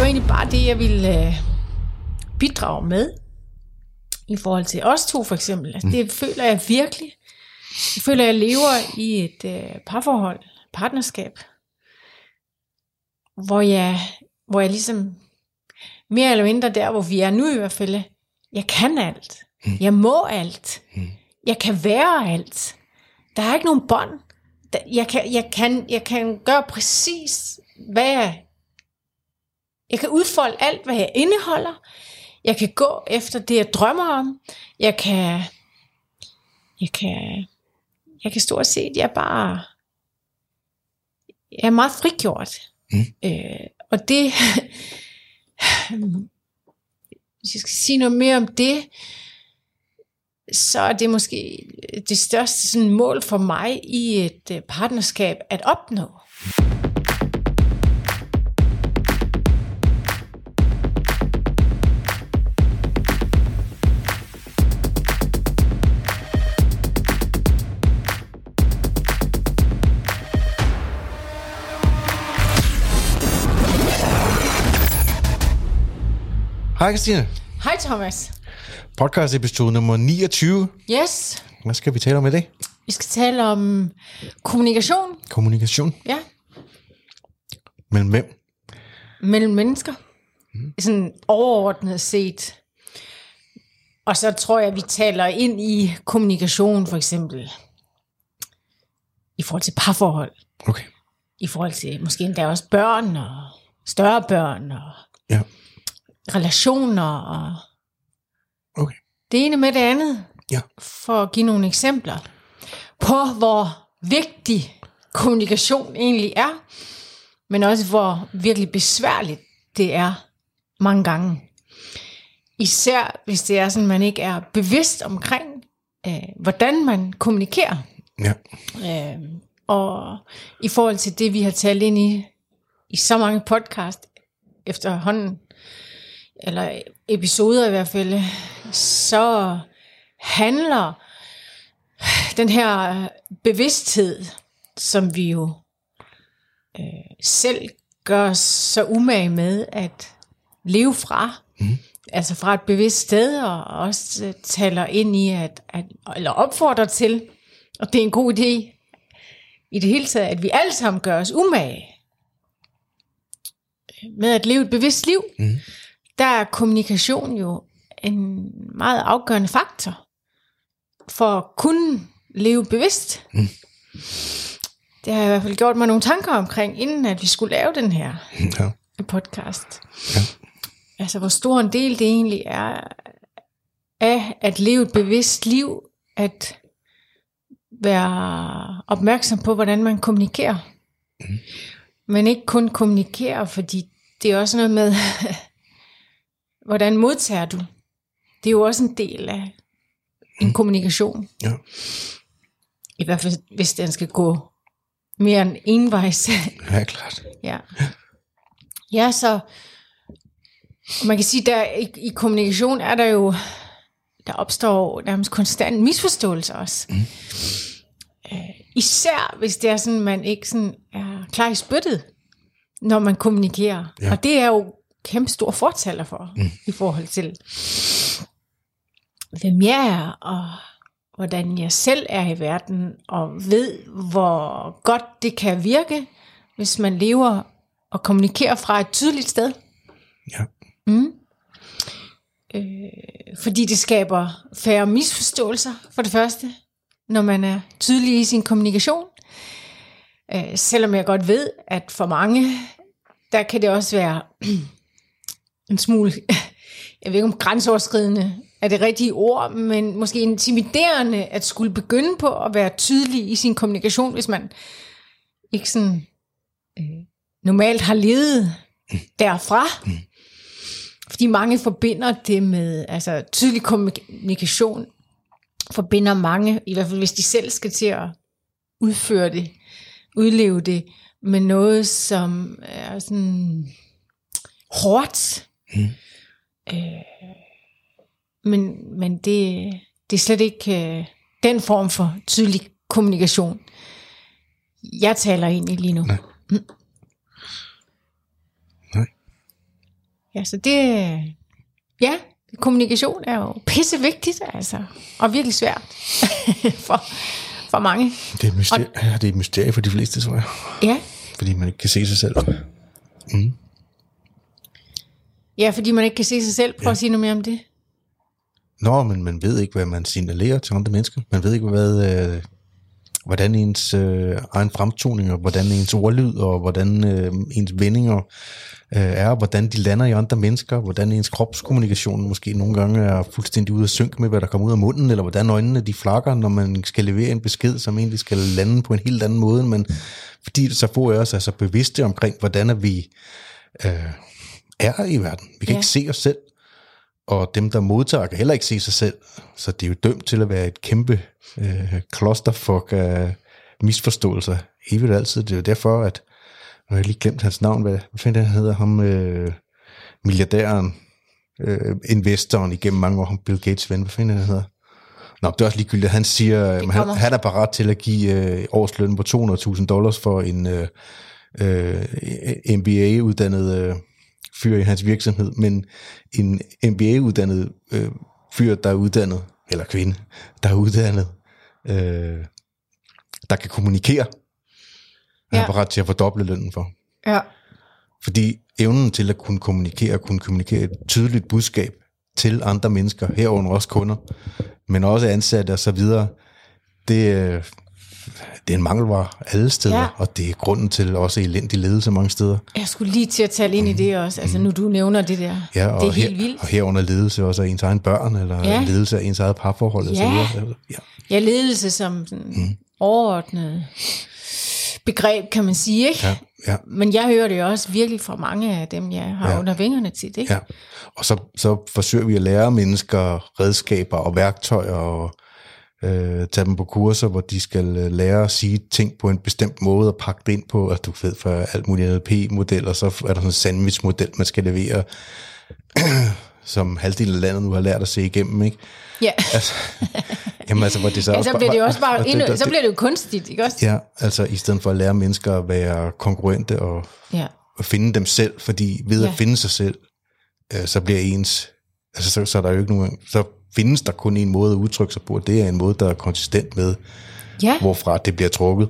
var egentlig bare det, jeg ville øh, bidrage med. I forhold til os to for eksempel. Altså, det føler jeg virkelig. Jeg føler, jeg lever i et øh, parforhold, partnerskab, hvor jeg, hvor jeg ligesom, mere eller mindre der, hvor vi er nu i hvert fald, jeg kan alt. Jeg må alt. Jeg kan være alt. Der er ikke nogen bånd. Jeg kan, jeg, kan, jeg kan gøre præcis, hvad jeg... Jeg kan udfolde alt, hvad jeg indeholder. Jeg kan gå efter det, jeg drømmer om. Jeg kan... Jeg kan... Jeg kan stort set, jeg er bare... Jeg er meget frigjort. Mm. Øh, og det... hvis jeg skal sige noget mere om det, så er det måske det største sådan, mål for mig i et øh, partnerskab at opnå. Hej Christine. Hej Thomas. Podcast episode nummer 29. Yes, Hvad skal vi tale om i dag? vi skal tale om kommunikation, Kommunikation. ja, Mellem hvem? mellem mennesker. Mm. Sådan overordnet set. Og så tror jeg, vi taler ind i kommunikation for eksempel. I forhold til parforhold. Okay. I forhold til måske endda også børn og større børn og Ja. Relationer og Okay. det ene med det andet. Ja. For at give nogle eksempler på, hvor vigtig kommunikation egentlig er, men også hvor virkelig besværligt det er mange gange. Især hvis det er sådan, man ikke er bevidst omkring, øh, hvordan man kommunikerer. Ja. Øh, og i forhold til det, vi har talt ind i, i så mange podcast efterhånden, eller episoder i hvert fald, så handler den her bevidsthed, som vi jo øh, selv gør os så umage med at leve fra, mm. altså fra et bevidst sted, og også øh, taler ind i, at, at, eller opfordrer til, og det er en god idé, i det hele taget, at vi alle sammen gør os umage med at leve et bevidst liv, mm. Der er kommunikation jo en meget afgørende faktor for at kunne leve bevidst. Mm. Det har jeg i hvert fald gjort mig nogle tanker omkring, inden at vi skulle lave den her ja. podcast. Ja. Altså, hvor stor en del det egentlig er af at leve et bevidst liv, at være opmærksom på, hvordan man kommunikerer. Mm. Men ikke kun kommunikere, fordi det er også noget med, hvordan modtager du. Det er jo også en del af en kommunikation. Ja. I hvert fald, hvis den skal gå mere end envejs. Ja, klart. Ja. Ja, så man kan sige, der i, i kommunikation er der jo, der opstår nærmest konstant misforståelse også. Mm. Øh, især hvis det er sådan, man ikke sådan er klar i spyttet, når man kommunikerer. Ja. Og det er jo kæmpe stor fortaler for, mm. i forhold til, hvem jeg er, og hvordan jeg selv er i verden, og ved, hvor godt det kan virke, hvis man lever og kommunikerer fra et tydeligt sted. Ja. Mm. Øh, fordi det skaber færre misforståelser, for det første, når man er tydelig i sin kommunikation. Øh, selvom jeg godt ved, at for mange, der kan det også være en smule, jeg ved ikke om grænseoverskridende er det rigtige ord, men måske intimiderende at skulle begynde på at være tydelig i sin kommunikation, hvis man ikke sådan øh, normalt har levet derfra. Fordi mange forbinder det med, altså tydelig kommunikation forbinder mange, i hvert fald hvis de selv skal til at udføre det, udleve det, med noget, som er sådan hårdt. Mm. Øh, men men det, det er slet ikke øh, den form for tydelig kommunikation, jeg taler ind i lige nu. Nej. Nej. ja, så det, ja, kommunikation er jo pissevigtigt, altså, og virkelig svært for, for mange. Det er, et mysterie, ja, det er et mysterie for de fleste, tror jeg. Ja, Fordi man ikke kan se sig selv. Ja, fordi man ikke kan se sig selv. Prøv ja. at sige noget mere om det. Nå, men man ved ikke, hvad man signalerer til andre mennesker. Man ved ikke, hvad, øh, hvordan ens øh, egen fremtoning, og hvordan ens ordlyd, og hvordan øh, ens vendinger øh, er, hvordan de lander i andre mennesker, hvordan ens kropskommunikation måske nogle gange er fuldstændig ude af synk med, hvad der kommer ud af munden, eller hvordan øjnene de flakker, når man skal levere en besked, som egentlig skal lande på en helt anden måde, men fordi så få af os er så bevidste omkring, hvordan er vi øh, er i verden. Vi kan Ja. ikke se os selv, og dem, der modtager, kan heller ikke se sig selv. Så det er jo dømt til at være et kæmpe øh, klosterfuck af misforståelser. Evigt altid. Det er jo derfor, at nu har jeg lige glemt hans navn. Hvad, hvad fanden han hedder? Ham øh, milliardæren, øh, investoren igennem mange år, ham Bill Gates ven. Hvad fanden han hedder? Nå, det er også ligegyldigt. Han siger, at han, han er parat til at give øh, årsløn på 200.000 dollars for en øh, øh, MBA-uddannet øh, fyr i hans virksomhed, men en MBA-uddannet øh, fyr, der er uddannet, eller kvinde, der er uddannet, øh, der kan kommunikere, han er parat til at fordoble lønnen for. Ja. Fordi evnen til at kunne kommunikere, kunne kommunikere et tydeligt budskab til andre mennesker, herunder også kunder, men også ansatte og så videre, det, øh, det er en mangelvare alle steder, Ja. ja. og det er grunden til også elendig ledelse mange steder. Jeg skulle lige til at tale ind i det også, altså nu du nævner det der. Ja, og det er helt her, vildt. Og herunder ledelse også af ens egen børn, eller Ja. ja. ledelse af ens eget parforhold. og så Ja. Ja. Ja, ledelse som mm. overordnet begreb, kan man sige, ikke? Ja, ja, Men jeg hører det jo også virkelig fra mange af dem, jeg har ja. Ja. under vingerne tit, ikke? ja. Og så, så forsøger vi at lære mennesker redskaber og værktøjer, og øh, tage dem på kurser, hvor de skal øh, lære at sige ting på en bestemt måde, og pakke det ind på, at du ved, for alt muligt NLP-modeller, så er der sådan en sandwich-model, man skal levere, som halvdelen af landet nu har lært at se igennem, ikke? Ja. Altså, jamen altså, hvor det så ja, så bliver det jo også bare, og endnu, det- så bliver det jo kunstigt, ikke også? Ja, altså i stedet for at lære mennesker at være konkurrente og, Ja. og finde dem selv, fordi ved Ja. at finde sig selv, øh, så bliver ens, altså så, så er der jo ikke nogen, så findes der kun en måde at udtrykke sig på, og det er en måde, der er konsistent med, Ja, hvorfra det bliver trukket.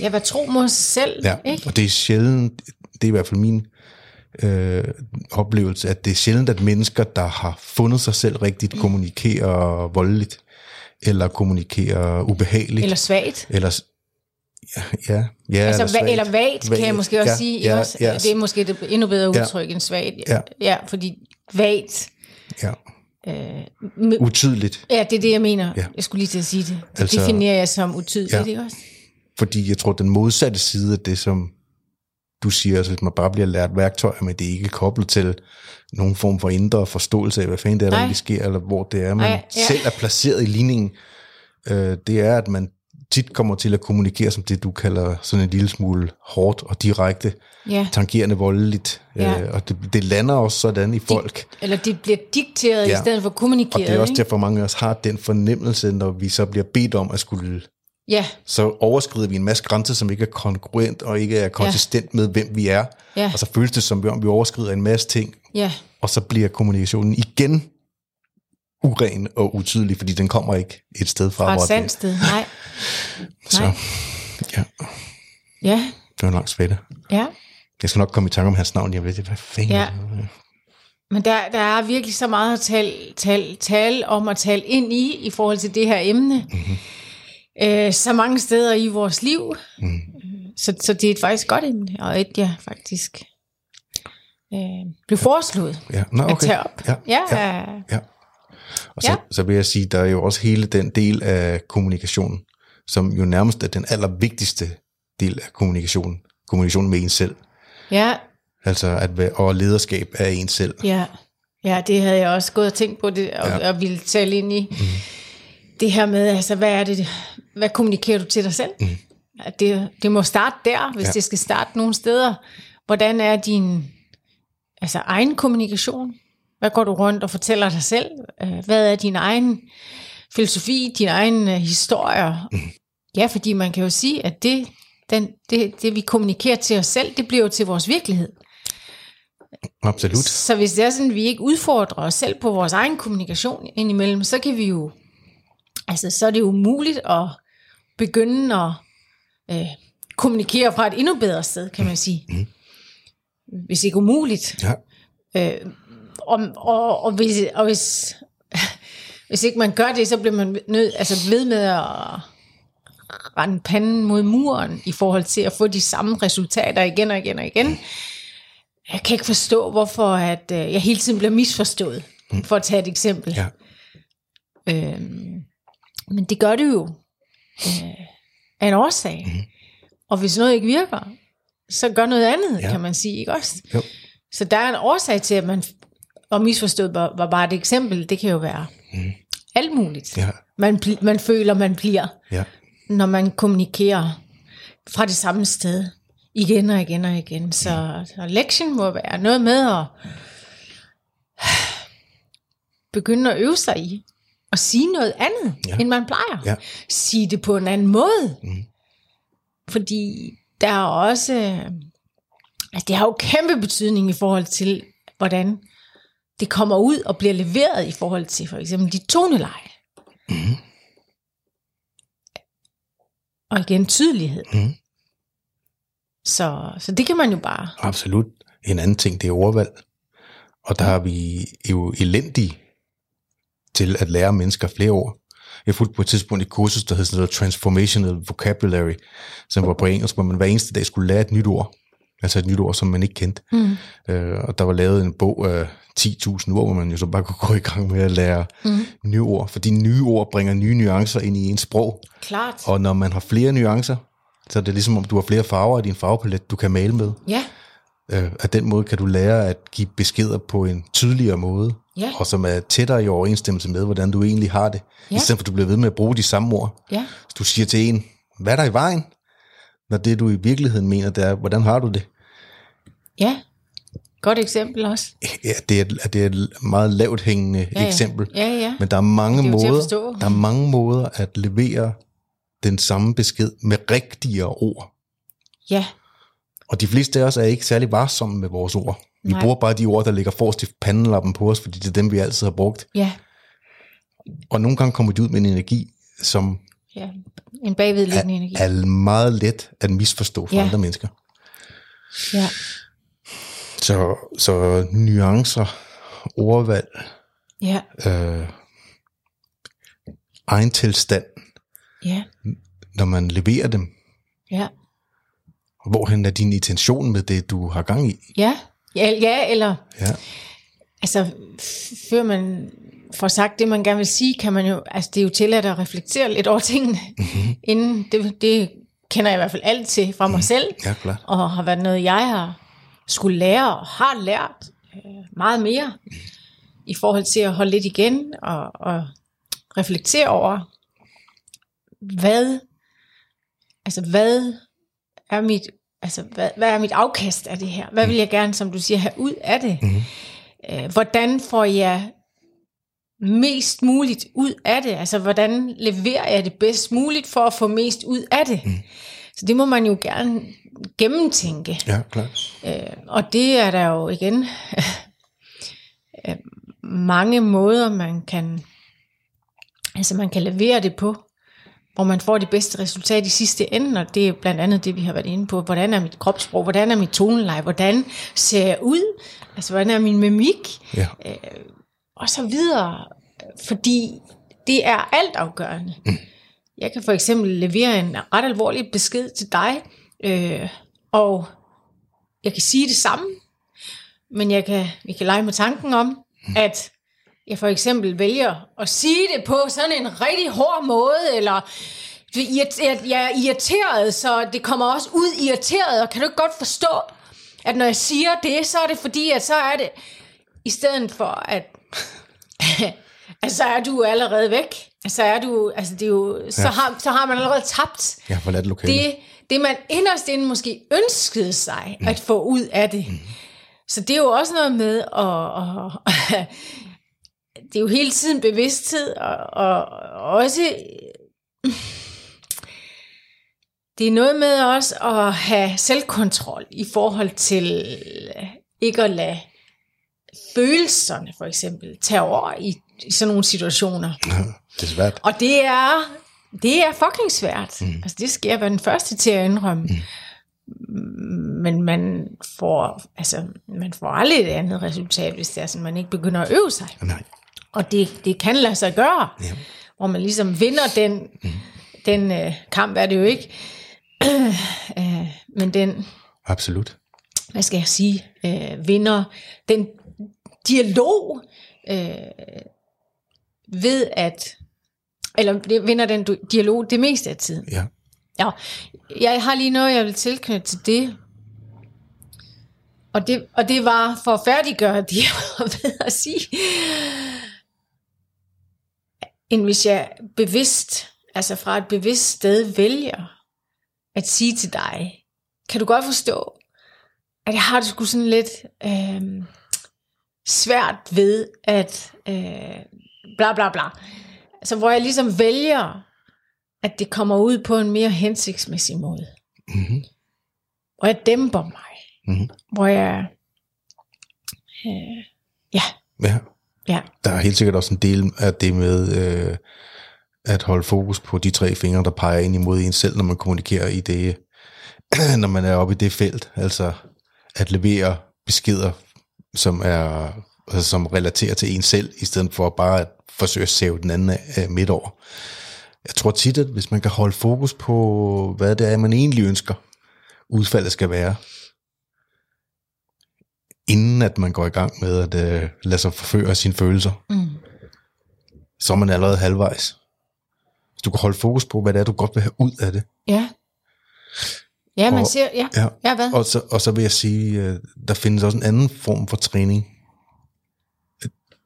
ja hvad tro mod sig selv, Ja, ikke? og det er sjældent, det er i hvert fald min øh, oplevelse, at det er sjældent, at mennesker, der har fundet sig selv rigtigt, kommunikerer voldeligt, eller kommunikerer ubehageligt. Eller svagt. Eller, ja, ja, ja Altså, eller, va- svagt. eller vagt, kan jeg måske også ja, sige. Ja, også? ja, Det er måske det endnu bedre Ja. udtryk end svagt. Ja. ja fordi vagt, ja. Øh, Utydeligt, ja, det er det, jeg mener. Ja. Jeg skulle lige til at sige det. Det Altså- definerer jeg som utydeligt, Ja. ikke også? fordi jeg tror, den modsatte side af det, som du siger, altså hvis man bare bliver lært værktøjer, men det er ikke koblet til nogen form for indre forståelse af, hvad fanden det er, der egentlig sker, eller hvor det er, man Nej, ja. selv er placeret i ligningen, øh, det er, at man tit kommer til at kommunikere som det, du kalder sådan en lille smule hårdt og direkte, Ja. tangerende voldeligt, Ja. øh, og det, det lander også sådan i folk. Eller det bliver dikteret ja. I stedet for Og kommunikeret. det er også ikke? derfor, mange af os har den fornemmelse, når vi så bliver bedt om at skulle Ja, så overskrider vi en masse grænser, som ikke er kongruent og ikke er konsistent ja. med, hvem vi er. Ja. Og så føles det som om, vi overskrider en masse ting, ja, og så bliver kommunikationen igen uren og utydelig, fordi den kommer ikke et sted fra. fra et sandt sted. Nej. Så Nej. ja, Ja, det var en lang spætte. ja. Jeg skal nok komme i tanke om hans navn. Jeg ved det, hvad fanden. Ja. Men der, der er virkelig så meget at tale, tale, tale om og tale ind i, i forhold til det her emne. Mm-hmm. Øh, så mange steder i vores liv. Mm. Så, så det er et faktisk godt emne, og et, jeg faktisk øh, blev foreslået Ja, Nå, at okay. tage op. Ja, ja, ja. ja. Og så, Ja. så vil jeg sige, der er jo også hele den del af kommunikationen, som jo nærmest er den allervigtigste del af kommunikationen. Kommunikationen med en selv. ja, Altså at være, og lederskab af en selv. ja. Ja, det havde jeg også gået og tænkt på det, og, ja. Og ville tale ind i. Mm. Det her med, altså, hvad er det, hvad kommunikerer du til dig selv? Mm. Det, det må starte der, hvis. Ja. det skal starte nogle steder. Hvordan er din altså, egen kommunikation? Hvad går du rundt og fortæller dig selv? Øh, Hvad er din egen filosofi, din egen øh, historier? Mm. Ja, fordi man kan jo sige, at det, den, det, det, vi kommunikerer til os selv, det bliver jo til vores virkelighed. Absolut. Så hvis det er sådan, at vi ikke udfordrer os selv på vores egen kommunikation indimellem, så kan vi jo, altså så er det jo muligt at begynde at øh, kommunikere fra et endnu bedre sted, kan man sige. Mm. Hvis ikke umuligt. Ja. Øh, og, og, og, hvis, og hvis, hvis ikke man gør det, så bliver man nødt, altså ved med at rende panden mod muren i forhold til at få de samme resultater igen og igen og igen. Jeg kan ikke forstå, hvorfor at, øh, jeg hele tiden bliver misforstået, for at tage et eksempel. Ja. Øhm, men det gør det jo øh, af en årsag. Mm. Og hvis noget ikke virker, så gør noget andet, Ja. ja. kan man sige, ikke også? Jo. Så der er en årsag til, at man, og misforstået var, var bare et eksempel, det kan jo være mm. alt muligt. Ja. Man, man føler, man bliver, Ja. når man kommunikerer fra det samme sted, igen og igen og igen. Så, så lektien må være noget med at begynde at øve sig i at sige noget andet, Ja. ja. end man plejer. Ja. Sige det på en anden måde. Mm. Fordi der er også... Altså det har jo kæmpe betydning i forhold til, hvordan det kommer ud og bliver leveret i forhold til for eksempel dit toneleje. Mm. Og igen tydelighed. Mhm. Så, så det kan man jo bare. Absolut. En anden ting, det er ordvalg. Og der har vi jo elendige til at lære mennesker flere ord. Jeg fulgte på et tidspunkt et kursus, der hed sådan noget Transformational Vocabulary, som var på engelsk, hvor man hver eneste dag skulle lære et nyt ord. Altså et nyt ord, som man ikke kendte. Mm. Øh, og der var lavet en bog af 10.000 ord, hvor man jo så bare kunne gå i gang med at lære mm. nye ord. Fordi nye ord bringer nye nuancer ind i ens sprog. Klart. Og når man har flere nuancer, så er det ligesom om du har flere farver i din farvepalet, du kan male med. Ja, Øh, af den måde kan du lære at give beskeder på en tydeligere måde, Ja. og som er tættere i overensstemmelse med, hvordan du egentlig har det. Ja. I stedet for at du bliver ved med at bruge de samme ord. ja, Hvis du siger til en, hvad er der i vejen? Når det du i virkeligheden mener, det er, hvordan har du det? ja. Godt eksempel også. Ja, det er, det er et meget lavt hængende Ja, ja. eksempel. Ja, ja. Men der er mange er måder, der er mange måder at levere den samme besked med rigtigere ord. Ja, Og de fleste af os er ikke særlig varsomme med vores ord. Vi Nej. bruger bare de ord, der ligger forrest i pandelappen på os, fordi det er dem, vi altid har brugt. ja, Og nogle gange kommer de ud med en energi, som ja. En bagvedliggende energi. er meget let at misforstå for ja. Andre mennesker. Ja, Så, så nuancer, ordvalg, ja, øh, egen tilstand, ja, når man leverer dem. ja. Hvorhen er din intention med det, du har gang i? Ja, ja, ja eller Ja, altså, før man får sagt det, man gerne vil sige, kan man jo, altså det er jo tilladt at reflektere lidt over tingene, mm-hmm. inden det, det kender jeg i hvert fald alt til fra mig selv, ja klar. og har været noget, jeg har skulle lære og har lært øh, meget mere i forhold til at holde lidt igen og, og reflektere over, hvad, altså hvad er mit, altså hvad, hvad er mit afkast af det her? Hvad vil jeg gerne, som du siger, have ud af det? Mm. Øh, hvordan får jeg mest muligt ud af det? Altså, hvordan leverer jeg det bedst muligt for at få mest ud af det? Mm. Så det må man jo gerne gennemtænke. Ja, klar. Øh, og det er der jo igen øh, mange måder, man kan, altså man kan levere det på, hvor man får det bedste resultat i sidste ende, og det er blandt andet det, vi har været inde på. Hvordan er mit kropssprog? Hvordan er mit toneleje? Hvordan ser jeg ud? Altså, hvordan er min mimik? Ja, og så videre, fordi det er altafgørende. Mm. Jeg kan for eksempel levere en ret alvorlig besked til dig, øh, og jeg kan sige det samme, men jeg kan, vi kan lege med tanken om, mm. at jeg for eksempel vælger at sige det på sådan en rigtig hård måde, eller jeg er irriteret, så det kommer også ud irriteret, og kan du ikke godt forstå, at når jeg siger det, så er det fordi, at så er det, i stedet for at altså, så er du allerede væk. Så er du, altså det er jo, så, Ja. har, så har man allerede tabt jeg har forladt lokalet. det, det man inderst inde måske ønskede sig mm. at få ud af det. Mm. Så det er jo også noget med at, at det er jo hele tiden bevidsthed, og, og også det er noget med også at have selvkontrol i forhold til ikke at lade følelserne for eksempel tage over i, i sådan nogle situationer. Det er svært. Og det er, det er fucking svært. Mm. Altså, det skal jeg være den første til at indrømme. Mm. Men man får, altså, man får aldrig et andet resultat, hvis det er sådan, man ikke begynder at øve sig. Nej. Og det, det kan lade sig gøre, Ja. hvor man ligesom vinder den, mm. den øh, kamp, er det jo ikke. øh, men den, Absolut. hvad skal jeg sige, øh, vinder den dialog øh, ved at, eller vinder den dialog det meste af tiden. Ja. Ja, jeg har lige noget, jeg vil tilknytte til det. Og det, og det var for at færdiggøre det, jeg var ved at sige. End hvis jeg bevidst, altså fra et bevidst sted vælger at sige til dig, kan du godt forstå, at jeg har det sgu sådan lidt øh, svært ved, at øh, bla bla bla. Altså hvor jeg ligesom vælger, at det kommer ud på en mere hensigtsmæssig måde. Mm-hmm. Hvor jeg dæmper mig. Mhm. Hvor jeg... Øh, ja, Ja. ja, Der er helt sikkert også en del af det med øh, at holde fokus på de tre fingre, der peger ind imod en selv, når man kommunikerer i det, når man er oppe i det felt. Altså at levere beskeder, som er altså, som relaterer til en selv, i stedet for bare at forsøge at save den anden af midt over. Jeg tror tit, at hvis man kan holde fokus på, hvad det er, man egentlig ønsker, udfaldet skal være, inden at man går i gang med at øh, lade sig forføre sine følelser, mm. så er man allerede halvvejs. Hvis du kan holde fokus på, hvad det er, du godt vil have ud af det. ja. Ja, man Og- ser, ja, Ja. ja hvad? Og så, og så vil jeg sige, øh, der findes også en anden form for træning.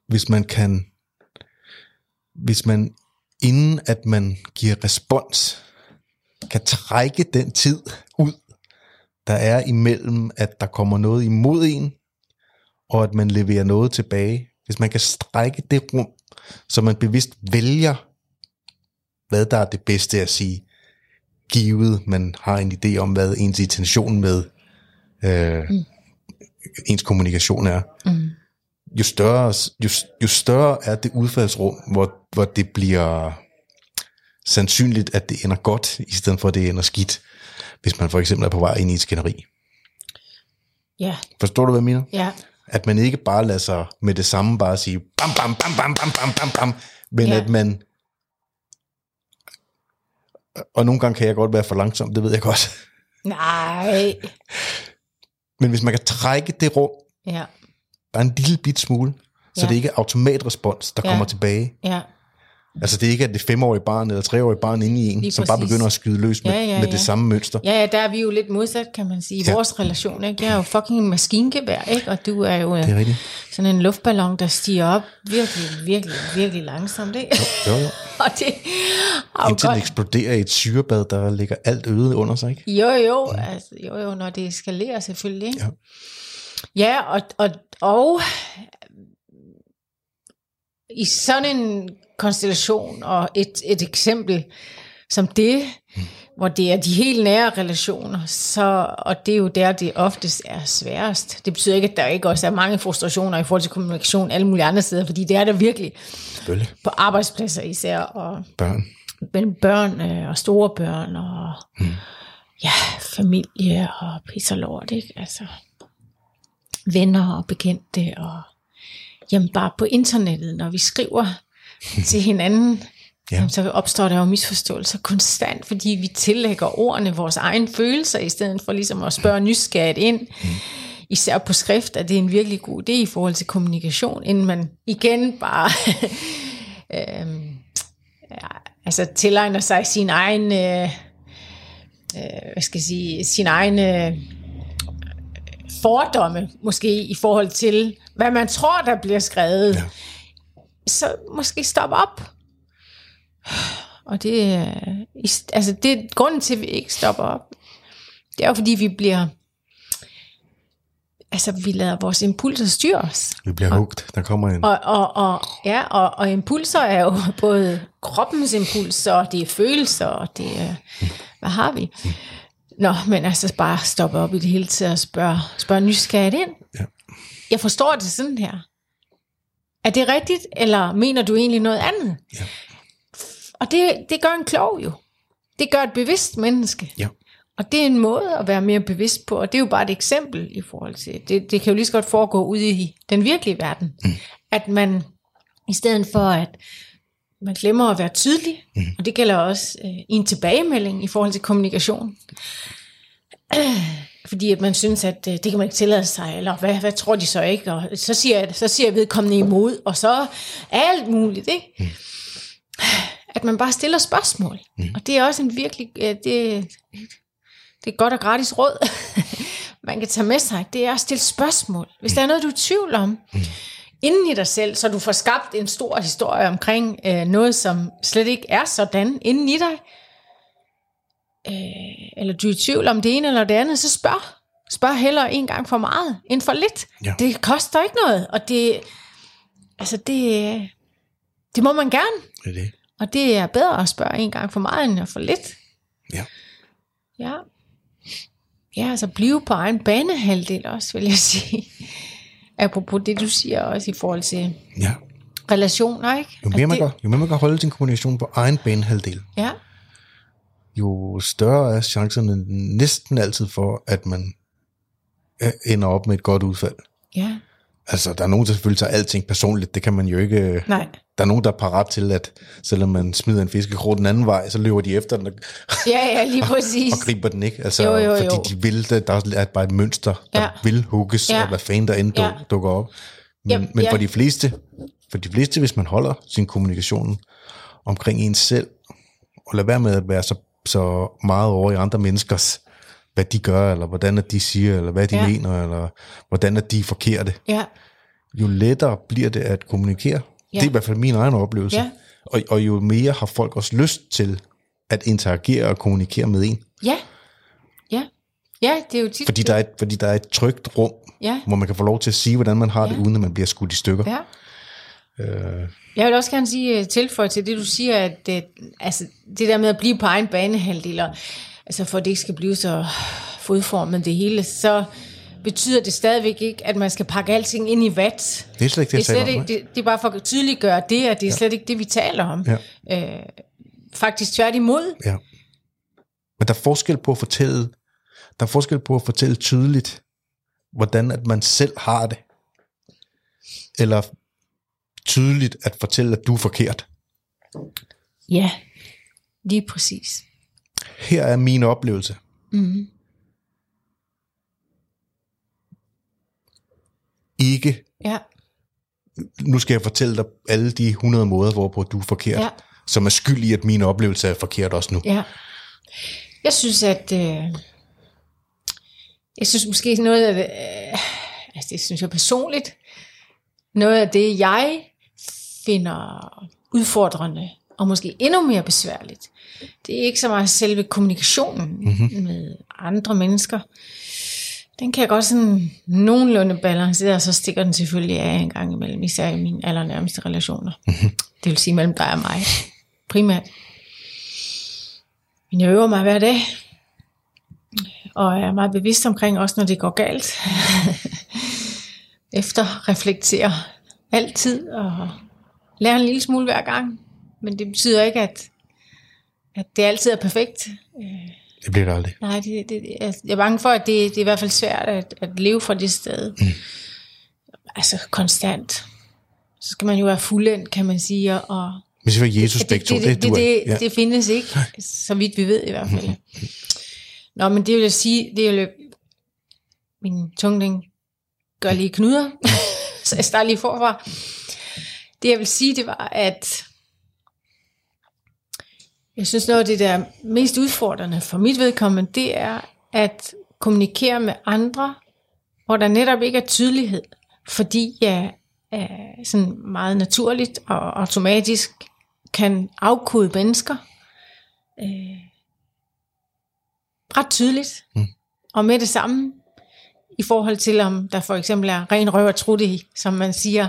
Hvis man kan, hvis man inden at man giver respons, kan trække den tid ud, der er imellem, at der kommer noget imod en, og at man leverer noget tilbage. Hvis man kan strække det rum, så man bevidst vælger, hvad der er det bedste at sige, givet man har en idé om, hvad ens intention med øh, mm. ens kommunikation er. Mm. Jo større, jo, jo større er det udfaldsrum, hvor, hvor det bliver sandsynligt, at det ender godt, i stedet for at det ender skidt, hvis man for eksempel er på vej ind i et skænderi. Ja, Forstår du, hvad jeg mener? ja, At man ikke bare lader sig med det samme bare sige bam, bam, bam, bam, bam, bam, bam, bam, men Ja. at man... Og nogle gange kan jeg godt være for langsom, det ved jeg godt. nej, Men hvis man kan trække det rum ja, bare en lille bit smule, så Ja. det ikke er automatrespons, der Ja. kommer tilbage. ja, Altså det er ikke, at det er femårige barn eller treårige barn inde i en, Lige som bare præcis. begynder at skyde løs med, Ja, ja, med ja. det samme mønster. Ja, ja, der er vi jo lidt modsat, kan man sige, i Ja. vores relation. Ikke? Jeg er jo fucking en maskingevær, ikke? og du er jo Det er rigtigt. sådan en luftballon, der stiger op virkelig, virkelig, virkelig langsomt. Ikke? Jo, jo. og det er jo Indtil den godt. eksploderer i et syrebad, der ligger alt øde under sig. Ikke? Jo, jo, altså, jo, jo, når det eskalerer selvfølgelig. Ikke? Ja. Ja, og, og, og i sådan en konstellation og et, et eksempel som det, hvor det er de helt nære relationer, så, og det er jo der, det oftest er sværest. Det betyder ikke, at der ikke også er mange frustrationer i forhold til kommunikation alle mulige andre steder, fordi det er der virkelig på arbejdspladser især, og Børn. mellem børn øh, og store børn og mm. ja, familie og pis og lort, ikke? Altså venner og bekendte og jamen bare på internettet, når vi skriver til hinanden, Ja. så opstår der jo misforståelser konstant, fordi vi tillægger ordene vores egen følelser, i stedet for ligesom at spørge nysgerrigt ind. Mm. Især på skrift er det en virkelig god idé i forhold til kommunikation, inden man igen bare øhm, ja, altså tilegner sig sin egen, øh, øh, hvad skal jeg sige, sin egen øh, fordomme, måske i forhold til, hvad man tror, der bliver skrevet. Ja. Så måske stoppe op. Og det, er- i- altså det grunden til, at vi ikke stopper op, det er jo fordi, vi bliver, altså vi lader vores impulser styre os. Vi bliver hugt. Der kommer en... Og, og, og, ja, og, og impulser er jo både kroppens impulser, og det er følelser, og det er, hvad har vi? Nå, men altså bare stoppe op i det hele taget og spørge, spørge nysgerrigt ind. Ja. jeg forstår det sådan her. Er det rigtigt, eller mener du egentlig noget andet? Ja. Og det, det gør en klog jo. Det gør et bevidst menneske. Ja. Og det er en måde at være mere bevidst på, og det er jo bare et eksempel i forhold til, det, det kan jo lige så godt foregå ude i den virkelige verden. Mm. At man, i stedet for at man glemmer at være tydelig, mm. og det gælder også øh, en tilbagemelding i forhold til kommunikation. Fordi at man synes, at øh, det kan man ikke tillade sig, eller hvad, hvad tror de så ikke? Og så siger, jeg, så siger jeg vedkommende imod, og så alt muligt, ikke? Mm. At man bare stiller spørgsmål. Mm. Og det er også en virkelig, det, det er godt og gratis råd, man kan tage med sig. Det er at stille spørgsmål. Hvis der er noget, du er i tvivl om, mm. inden i dig selv, så du får skabt en stor historie omkring øh, noget, som slet ikke er sådan inden i dig, øh, eller du er i tvivl om det ene eller det andet, så spørg. Spørg heller en gang for meget, end for lidt. Ja. Det koster ikke noget, og det, altså det, det må man gerne. Det er det. Og det er bedre at spørge en gang for meget, end for lidt. Ja. Ja. Ja, altså blive på egen banehalvdel også, vil jeg sige. Apropos det, du siger også i forhold til ja. relationer, ikke? Jo mere, Altså, man det, kan, jo mere man kan holde sin kommunikation på egen banehalvdel, Ja, jo større er chancerne næsten altid for, at man øh, ender op med et godt udfald. ja, Altså, der er nogen, der selvfølgelig tager alting personligt. Det kan man jo ikke... øh, nej. Der er nogen, der er parat til, at selvom man smider en fiskekrog den anden vej, så løber de efter den og, Ja, ja, lige præcis. og griber den ikke. Altså, Jo, jo, jo. fordi de vil, der, der er bare et mønster, der Ja. vil hugges, Ja. og hvad fanden der end Ja. dukker op. Men, Jamen, men ja. for de fleste, for de fleste, hvis man holder sin kommunikation omkring ens selv, og lader være med at være så, så meget over i andre menneskers, hvad de gør, eller hvordan at de siger, eller hvad de Ja. mener, eller hvordan at de er forkerte, Ja, jo lettere bliver det at kommunikere. Ja. Det er i hvert fald min egen oplevelse. Ja. Og, og jo mere har folk også lyst til at interagere og kommunikere med en. ja, ja. Ja, det er jo tit... Fordi der er et, fordi der er et trygt rum, Ja. hvor man kan få lov til at sige, hvordan man har Ja. det, uden at man bliver skudt i stykker. Ja. Øh, Jeg vil også gerne sige øh, tilføje til det, du siger, at det, altså, det der med at blive på egen banehalvdel, og, altså for at det ikke skal blive så fodformet det hele, så betyder det stadigvæk ikke, at man skal pakke alting ind i vat. det er slet ikke Det det, er, slet taler om. ikke, det, det er bare for at tydeliggøre det, at det er ja. slet ikke det, vi taler om. Ja. Øh, faktisk tværtimod. Ja. Men der er forskel på at fortælle, der er forskel på at fortælle tydeligt, hvordan at man selv har det. Eller tydeligt at fortælle, at du er forkert. Ja, lige præcis. Her er min oplevelse. Mm. Ikke, Ja, nu skal jeg fortælle dig alle de 100 måder, hvorpå du er forkert. Ja. Som er skyld i, at min oplevelse er forkert også nu. ja. Jeg synes, at... Øh, jeg synes måske noget af det... Øh, altså det synes jeg personligt. Noget af det, jeg finder udfordrende, og måske endnu mere besværligt, det er ikke så meget selve kommunikationen mm-hmm. med andre mennesker. Den kan jeg godt sådan nogenlunde balancere, og så stikker den selvfølgelig af en gang imellem, især i mine allernærmeste relationer. Mm-hmm. Det vil sige mellem dig og mig, primært. Men jeg øver mig hver dag, og er meget bevidst omkring, også når det går galt. Efter reflektere altid, og lære en lille smule hver gang. Men det betyder ikke, at, at det altid er perfekt. Det bliver det aldrig. Nej, det, det, jeg jeg er bange for, at det, det er i hvert fald svært at, at leve fra det sted. Mm. Altså konstant. Så skal man jo være fuldendt, kan man sige. Og Men så var Jesus det, begge to. det, det, det, duer det, ikke. det, det findes ikke, så vidt vi ved i hvert fald. Nå, men det vil jeg sige, det er jo min tungling gør lige knuder, så jeg starter lige forfra. Det jeg vil sige, det var, at jeg synes noget af det, der er mest udfordrende for mit vedkommende, det er at kommunikere med andre, hvor der netop ikke er tydelighed, fordi jeg er sådan meget naturligt og automatisk kan afkode mennesker øh, ret tydeligt, mm. og med det samme i forhold til, om der for eksempel er ren røv og trutte i, som man siger.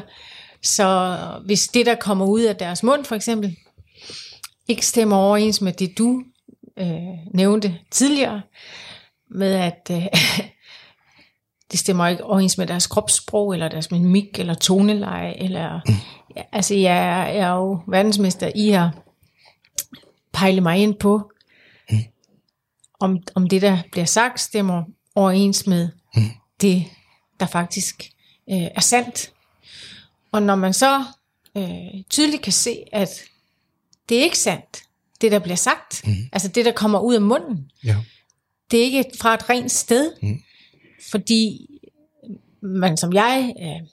Så hvis det, der kommer ud af deres mund for eksempel, ikke stemmer overens med det, du øh, nævnte tidligere, med at, øh, det stemmer ikke overens med deres kropssprog, eller deres mimik, eller toneleje, eller, ja, altså jeg er, jeg er jo verdensmester i at pejle mig ind på, mm. om, om det, der bliver sagt, stemmer overens med mm. det, der faktisk øh, er sandt. Og når man så øh, tydeligt kan se, at det er ikke sandt, det der bliver sagt, mm. altså det, der kommer ud af munden, ja. det er ikke fra et rent sted, mm. fordi man som jeg øh,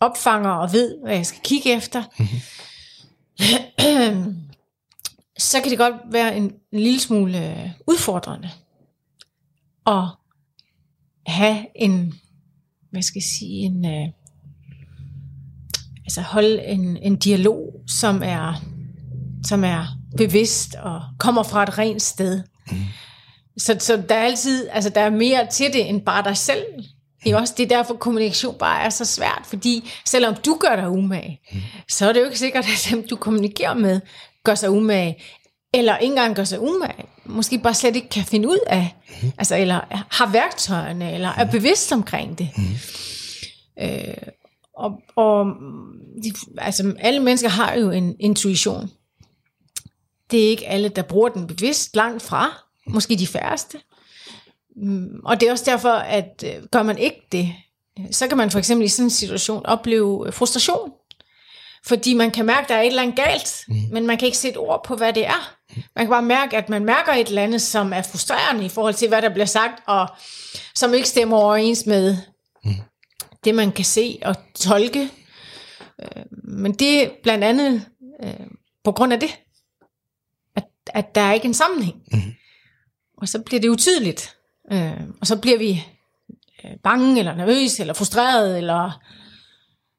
opfanger og ved, hvad jeg skal kigge efter, mm. så kan det godt være en, en lille smule øh, udfordrende at have en, hvad skal jeg sige, en, øh, altså holde en, en dialog, som er, som er bevidst og kommer fra et rent sted. Mm. Så, så der er altid, altså der er mere til det end bare dig selv. Det er også det er derfor, kommunikation bare er så svært, fordi selvom du gør dig umage, mm. så er det jo ikke sikkert, at dem du kommunikerer med gør sig umage, eller ikke engang gør sig umage, måske bare slet ikke kan finde ud af, mm. altså, eller har værktøjerne, eller er bevidst omkring det. Mm. Øh, og, og de, altså, alle mennesker har jo en intuition. Det er ikke alle, der bruger den bevidst, langt fra. Måske de færreste. Mm, og det er også derfor, at øh, gør man ikke det, så kan man for eksempel i sådan en situation opleve frustration. Fordi man kan mærke, at der er et eller andet galt, mm. men man kan ikke sætte ord på, hvad det er. Man kan bare mærke, at man mærker et eller andet, som er frustrerende i forhold til, hvad der bliver sagt, og som ikke stemmer overens med mm. Det, man kan se og tolke. Øh, men det er blandt andet øh, på grund af det, at, at der er ikke en sammenhæng. Mm. Og så bliver det utydeligt. Øh, og så bliver vi bange, eller nervøse, eller frustreret, eller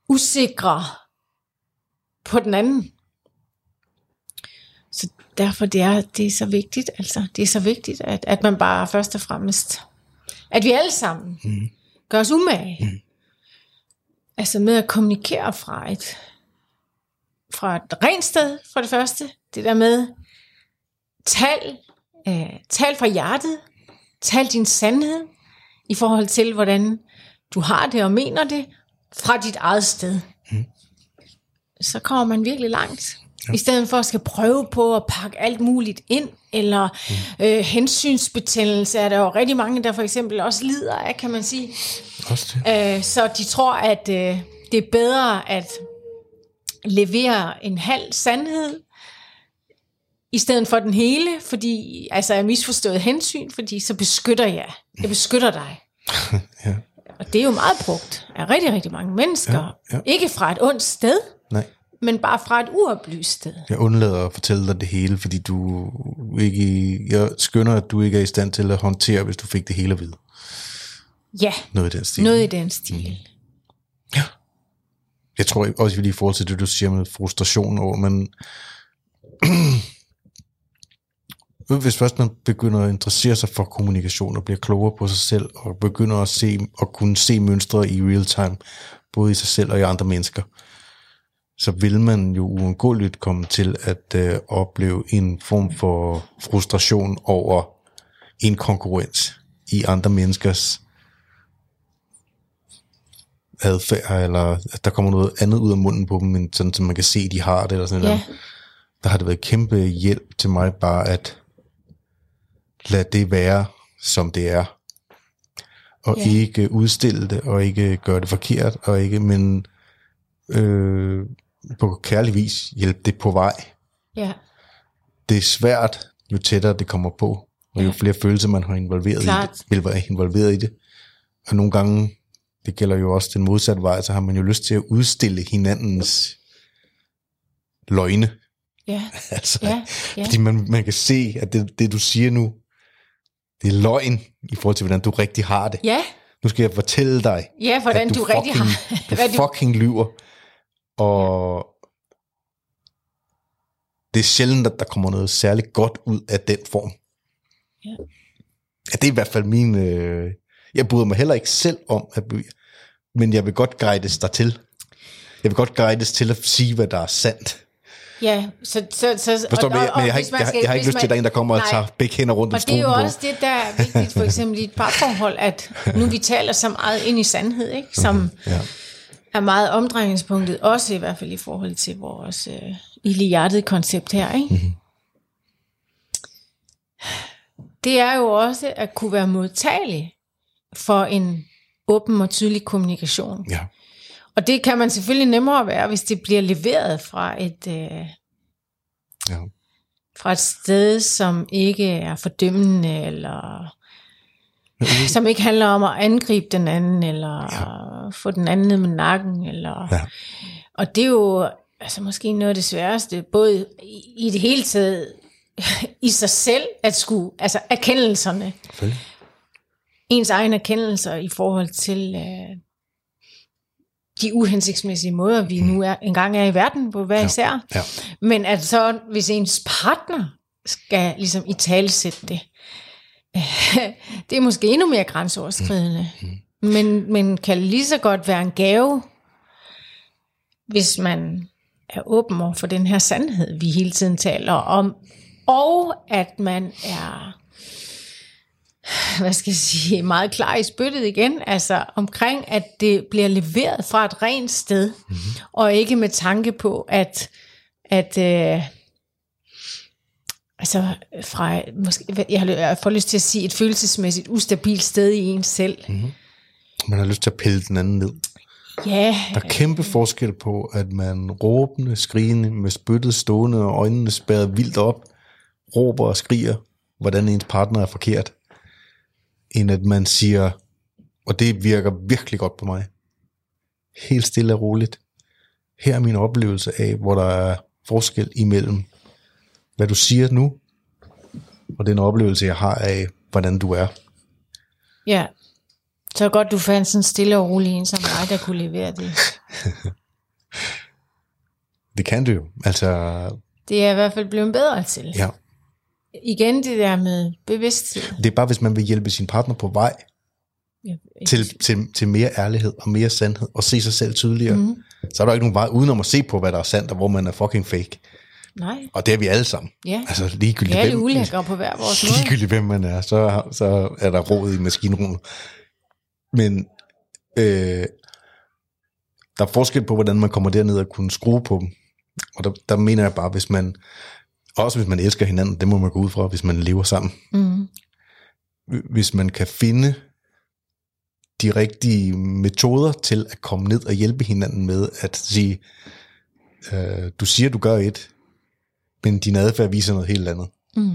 usikre på den anden. Så derfor det er det er så vigtigt, altså det er så vigtigt, at, at man bare først og fremmest, at vi alle sammen mm. gør os umage. Mm. Altså med at kommunikere fra et, fra et rent sted, for det første. Det der med, tal, øh, tal fra hjertet, tal din sandhed, i forhold til, hvordan du har det og mener det, fra dit eget sted. Mm så kommer man virkelig langt. Ja. I stedet for at skal prøve på at pakke alt muligt ind, eller mm. øh, hensynsbetændelse er der jo rigtig mange, der for eksempel også lider af, kan man sige. Også det. Øh, så de tror, at øh, det er bedre at levere en halv sandhed, i stedet for den hele, fordi altså er misforstået hensyn, fordi så beskytter jeg. Jeg beskytter dig. ja. Og det er jo meget brugt af rigtig, rigtig mange mennesker. Ja, ja. Ikke fra et ondt sted, Nej. Men bare fra et uoplyst sted. Jeg undlader at fortælle dig det hele, fordi du ikke, jeg skønner, at du ikke er i stand til at håndtere, hvis du fik det hele at vide. Ja, noget i den stil. Noget i den stil. Mm. Ja. Jeg tror også lige i forhold til det, du siger med frustration over, men hvis først man begynder at interessere sig for kommunikation og bliver klogere på sig selv, og begynder at se og kunne se mønstre i real time, både i sig selv og i andre mennesker, så vil man jo uundgåeligt komme til at øh, opleve en form for frustration over en konkurrence i andre menneskers adfærd, eller at der kommer noget andet ud af munden på dem, end sådan, så man kan se, de har det, eller sådan ja. noget. Der har det været kæmpe hjælp til mig bare at lade det være, som det er. Og ja. ikke udstille det, og ikke gøre det forkert, og ikke, men øh, på kærlig vis hjælpe det på vej. Ja. Det er svært, jo tættere det kommer på, og jo ja. flere følelser man har involveret Klart. i det, vil være involveret i det. Og nogle gange, det gælder jo også den modsatte vej, så har man jo lyst til at udstille hinandens løgne. Ja. altså, ja. ja. Fordi man, man kan se, at det, det du siger nu, det er løgn i forhold til, hvordan du rigtig har det. Ja. Nu skal jeg fortælle dig, ja, hvordan at du, du rigtig har du fucking lyver. Og det er sjældent, at der kommer noget særligt godt ud af den form. Ja. ja det er i hvert fald min... Øh, jeg bryder mig heller ikke selv om, at, men jeg vil godt guides dig til. Jeg vil godt guides til at sige, hvad der er sandt. Ja, så... så, så Forstår men jeg, men jeg har ikke, man jeg, skal- jeg har ikke lyst til, at der er en, der kommer og Nej. tager begge hænder rundt om Og det er jo også det, der er vigtigt, for eksempel i et parforhold, at nu vi taler så meget ind i sandhed, ikke? som Ja. Er meget omdrejningspunktet, også i hvert fald i forhold til vores øh, ilde hjertet koncept her. Ikke? Mm-hmm. Det er jo også at kunne være modtagelig for en åben og tydelig kommunikation. ja. Og det kan man selvfølgelig nemmere være, hvis det bliver leveret fra et, øh, ja. fra et sted, som ikke er fordømmende, eller som ikke handler om at angribe den anden, eller ja. få den anden ned med nakken. Eller, Ja. Og det er jo altså måske noget af det sværeste, både i, det hele taget, i sig selv, at skulle, altså erkendelserne, Selvfølgelig. ens egne erkendelser i forhold til øh, de uhensigtsmæssige måder, vi nu er, engang er i verden på hver især. Ja. Men at så, hvis ens partner skal ligesom i talesætte det, det er måske endnu mere grænseoverskridende. Mm. Men, men kan lige så godt være en gave, hvis man er åben over for den her sandhed, vi hele tiden taler om, og at man er hvad skal jeg sige, meget klar i spyttet igen, altså omkring, at det bliver leveret fra et rent sted, mm-hmm. og ikke med tanke på, at, at øh, altså fra, måske, jeg har jeg får lyst til at sige, et følelsesmæssigt ustabilt sted i en selv. Mm-hmm. Man har lyst til at pille den anden ned. Ja, Der er kæmpe forskel på, at man råbende, skrigende, med spyttet stående og øjnene spærret vildt op, råber og skriger, hvordan ens partner er forkert, end at man siger, og det virker virkelig godt på mig, helt stille og roligt. Her er min oplevelse af, hvor der er forskel imellem, hvad du siger nu, og den oplevelse, jeg har af, hvordan du er. ja. Så godt, du fandt sådan stille og rolig en som mig, der kunne levere det. Det kan du jo. Altså, Det er i hvert fald blevet bedre til. ja. Igen det der med bevidsthed. Det er bare, hvis man vil hjælpe sin partner på vej, Ja, til, til, til mere ærlighed og mere sandhed, og se sig selv tydeligere, mm. så er der ikke nogen vej udenom at se på, hvad der er sandt, og hvor man er fucking fake. Nej, Og det er vi alle sammen. Ja. Altså ligegyldigt, vi er alle hvem, ulækre på hver vores måde. ligegyldigt hvem man er, så, så er der råd i maskinrummet. Men øh, der er forskel på, hvordan man kommer derned og kunne skrue på dem. Og der, der mener jeg bare, hvis man, også hvis man elsker hinanden, det må man gå ud fra, hvis man lever sammen. Mm. hvis man kan finde de rigtige metoder til at komme ned og hjælpe hinanden med at sige, øh, du siger, du gør et, men din adfærd viser noget helt andet. Mm.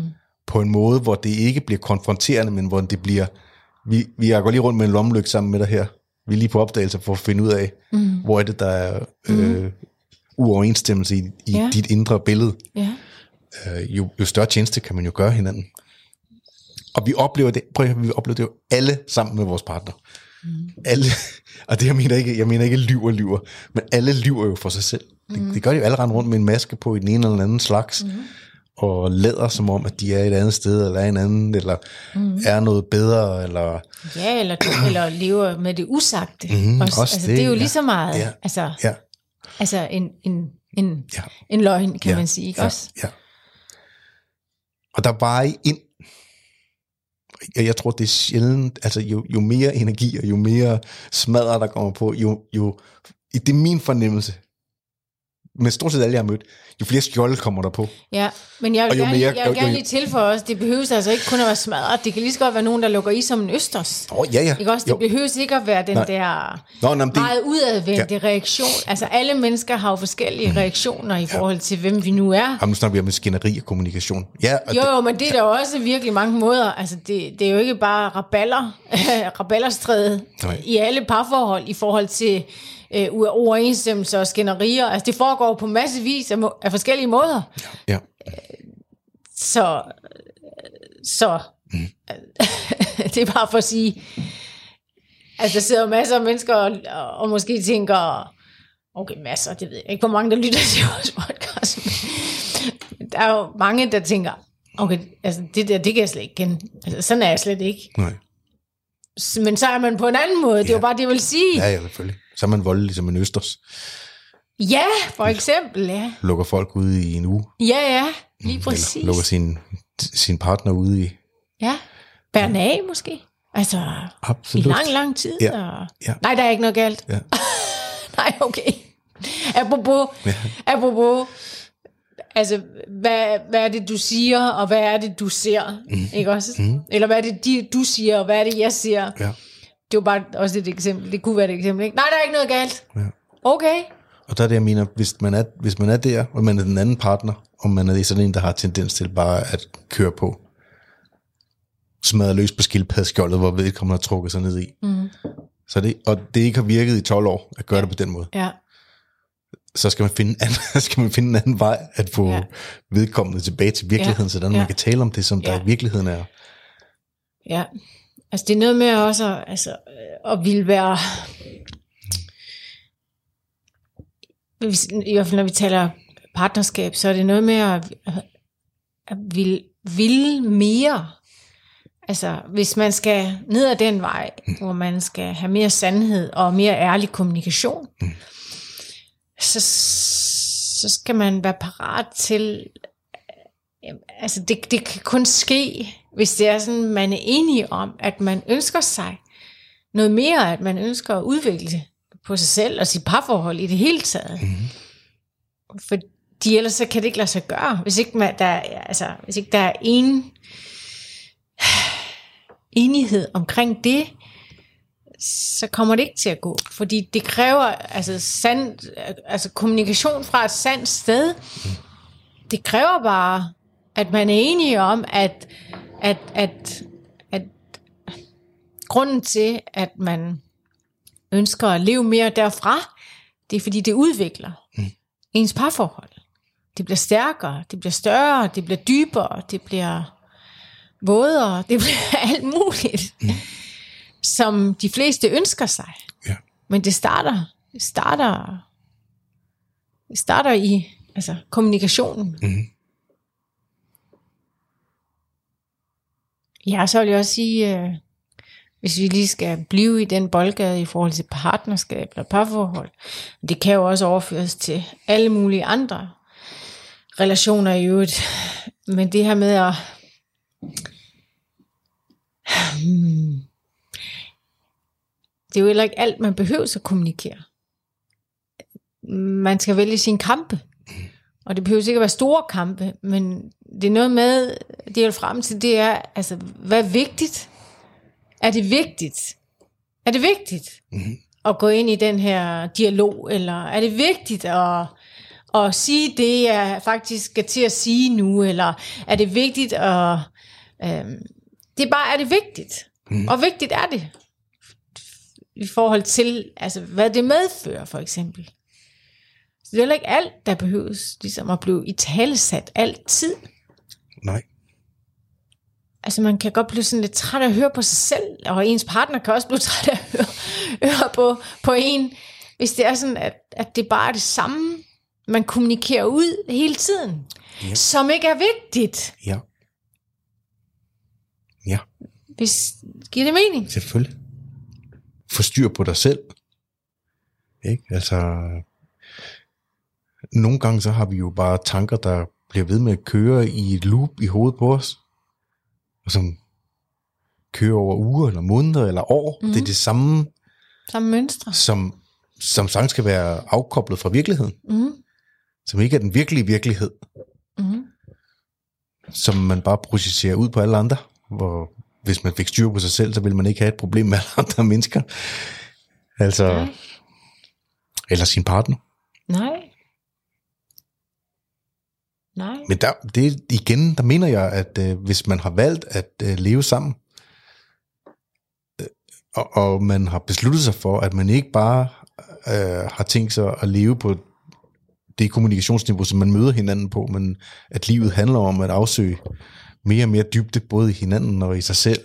På en måde, hvor det ikke bliver konfronterende, men hvor det bliver, vi, vi går lige rundt med en lommelygte sammen med dig her. Vi er lige på opdagelse for at finde ud af, mm. hvor er det, der er øh, uoverensstemmelse i, i Ja. dit indre billede. Ja. Øh, jo, jo større tjeneste kan man jo gøre hinanden. Og vi oplever det, prøv at vi oplever det jo alle sammen med vores partner. Mm. Alle, og det jeg mener ikke, jeg mener ikke lyver lyver, men alle lyver jo for sig selv. Det, Mm. det gør de jo alle rundt med en maske på i den ene eller anden slags, mm. og lader som om, at de er et andet sted, eller er en anden, eller mm. er noget bedre, eller ja, eller, eller lever med det usagte. Mhm, også. også altså, det, det er jo ja. lige så meget Ja. altså, ja, altså en, en, en, Ja. en løgn, kan ja, man sige. Ikke ja, også? Ja. Og der var I ind, jeg, jeg tror, det er sjældent, altså jo, jo mere energi og jo mere smadre, der kommer på, jo, jo det er min fornemmelse, med stort set alle, jeg har mødt, jo flere skjolde kommer der på. Ja, men jeg vil gerne, mere- jeg vil jo- gerne lige tilføje også, det behøves altså ikke kun at være smadret. Det kan lige så godt være nogen, der lukker i som en østers. Åh, oh, ja, ja. Ikke også? Det Jo. behøves ikke at være den Nej. der Nå, men det, meget udadvendte ja. reaktion. Altså alle mennesker har jo forskellige Mm. reaktioner i forhold til, hvem vi nu er. jamen, nu snakker vi om skænderi og kommunikation. Ja, og Jo, det, jo, men det er der også virkelig mange måder. Altså, det, det er jo ikke bare raballer, raballerstræde Nej. i alle parforhold i forhold til øh, uoverensstemmelser og skænderier. Altså, det foregår på massevis af, må- af forskellige måder. ja. Så, så mm. det er bare for at sige, at der sidder masser af mennesker og, og måske tænker, okay, masser, det ved jeg ikke, hvor mange der lytter til vores podcast. Men der er jo mange, der tænker, okay, altså det der, det kan jeg slet ikke kende. Altså, sådan er jeg slet ikke. Nej. Men så er man på en anden måde, det er jo Ja. bare det, jeg vil sige. Ja, ja, selvfølgelig. Så er man voldelig som en østers. Ja, for eksempel, ja. lukker folk ude i en uge, Ja, ja, lige præcis. eller lukker sin, sin partner ude i. Ja, Bernag måske. Altså, i Absolut. lang, lang tid. Ja, Og... ja. Nej, der er ikke noget galt. Ja. Nej, okay. Apropos, Ja. apropos altså, hvad, hvad er det, du siger, og hvad er det, du ser? Mm. Ikke også? Mm. Eller hvad er det, de, du siger, og hvad er det, jeg siger? Ja. Det var bare også et eksempel. Det kunne være et eksempel. Ikke? Nej, der er ikke noget galt. Ja. Okay. Og der er det, jeg mener, hvis man er, hvis man er der, og man er den anden partner, og man er sådan en, der har tendens til bare at køre på, smadre løs på skildpaddeskjoldet, hvor vedkommende har trukket sig ned i. Mm. Så det, og det ikke har virket i 12 år at gøre det på den måde. Ja. Så skal man finde en anden, skal man finde en anden vej at få Ja. ja. vedkommende tilbage til virkeligheden, Ja. sådan Ja. man kan tale om det, som der Ja. i virkeligheden er. Ja, altså det er noget med også altså, øh, at ville være, hvis- i hvert fald når vi taler partnerskab, så er det noget med at, at ville, ville mere. Altså hvis man skal ned ad den vej, hvor man skal have mere sandhed og mere ærlig kommunikation, så, så skal man være parat til altså det, det kan kun ske, hvis det er sådan, man er enige om, at man ønsker sig noget mere, at man ønsker at udvikle på sig selv og sit parforhold i det hele taget. Mm-hmm. Fordi ellers så kan det ikke lade sig gøre, hvis ikke, man, der, er- altså, hvis ikke der er en enighed omkring det, så kommer det ikke til at gå. Fordi det kræver altså, sand, altså kommunikation fra et sandt sted. Det kræver bare, at man er enige om, at, at, at, at grunden til, at man ønsker at leve mere derfra, det er fordi, det udvikler mm. ens parforhold. Det bliver stærkere, det bliver større, det bliver dybere, det bliver vådere, det bliver alt muligt, mm. som de fleste ønsker sig. Ja. Men det starter, det starter, det starter i altså, kommunikationen. Mhm. Ja, så vil jeg også sige, øh, hvis vi lige skal blive i den boldgade i forhold til partnerskab eller parforhold, det kan jo også overføres til alle mulige andre relationer i øvrigt. Men det her med at Hmm. det er jo heller ikke alt, man behøver at kommunikere. Man skal vælge sine kampe. Og det behøver ikke at være store kampe, men det er noget med, det jeg vil frem til, det er, altså, hvad er vigtigt? Er det vigtigt? Er det vigtigt mm-hmm. at gå ind i den her dialog, eller er det vigtigt at, at sige det, jeg faktisk skal til at sige nu, eller er det vigtigt at... Øhm, det er bare, er det vigtigt? Mm. Og vigtigt er det i forhold til, altså, hvad det medfører, for eksempel. Det er heller ikke alt, der behøves ligesom at blive i talesat altid. Nej. Altså man kan godt blive sådan lidt træt af at høre på sig selv, og ens partner kan også blive træt af at høre, høre på, på en, hvis det er sådan, at, at det bare er det samme, man kommunikerer ud hele tiden, Ja. som ikke er vigtigt. Ja. Ja, Hvis, giver det mening? selvfølgelig. Få styr på dig selv. Ikke? Altså, nogle gange så har vi jo bare tanker, der bliver ved med at køre i et loop i hovedet på os, og som kører over uger, eller måneder, eller år. Mm. Det er det samme, Samme mønstre. som, som sagtens skal være afkoblet fra virkeligheden, Mm. som ikke er den virkelige virkelighed, Mm. som man bare projicerer ud på alle andre, hvor hvis man fik styr på sig selv, så ville man ikke have et problem med alle andre mennesker. Altså, Nej. eller sin partner. Nej. Nej. Men der, det igen, der mener jeg, at øh, hvis man har valgt at øh, leve sammen, øh, og, og man har besluttet sig for, at man ikke bare øh, har tænkt sig at leve på det kommunikationsniveau, som man møder hinanden på, men at livet handler om at afsøge mere og mere dybde, både i hinanden og i sig selv,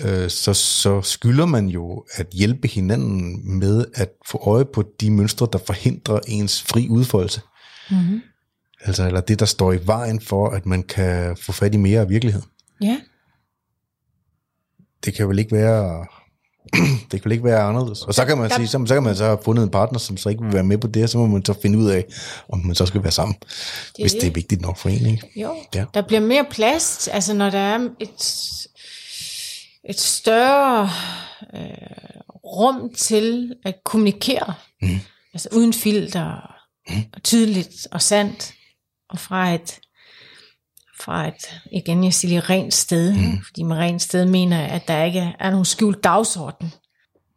øh, så, så skylder man jo at hjælpe hinanden med at få øje på de mønstre, der forhindrer ens fri udfoldelse. Mm-hmm. Altså, eller det, der står i vejen for, at man kan få fat i mere af virkeligheden. Ja. Det kan vel ikke være det kan vel ikke være anderledes. Og så kan man Der- sige, så, så kan man så have fundet en partner, som så ikke vil være med på det, og så må man så finde ud af, om man så skal være sammen, det hvis det. er vigtigt nok for en, ikke? Jo, Ja. der bliver mere plads, altså når der er et, et større øh, rum til at kommunikere, mm. altså uden filter, mm. og tydeligt og sandt, og fra et, fra et, igen jeg siger lige, rent sted, mm. fordi med rent sted mener jeg, at der ikke er nogen skjult dagsorden.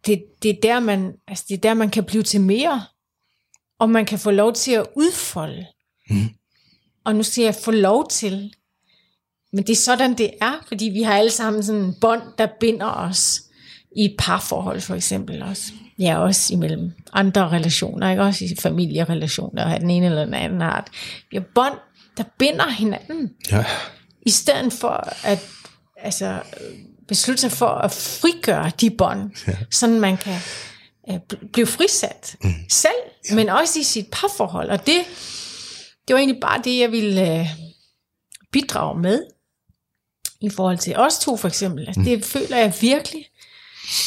Det, det, er der, man, altså det er der, man kan blive til mere, og man kan få lov til at udfolde og nu siger jeg få lov til. Men det er sådan, det er, fordi vi har alle sammen sådan en bånd, der binder os i et parforhold for eksempel også. Ja, også imellem andre relationer, ikke? også i familierelationer af den ene eller den anden art. Vi har bånd, der binder hinanden, Ja. i stedet for at altså, beslutte sig for at frigøre de bånd, ja. sådan man kan øh, bl- blive frisat mm. selv, ja. men også i sit parforhold. Og det, det var egentlig bare det, jeg ville øh, bidrage med, i forhold til os to for eksempel. Altså, det føler jeg virkelig.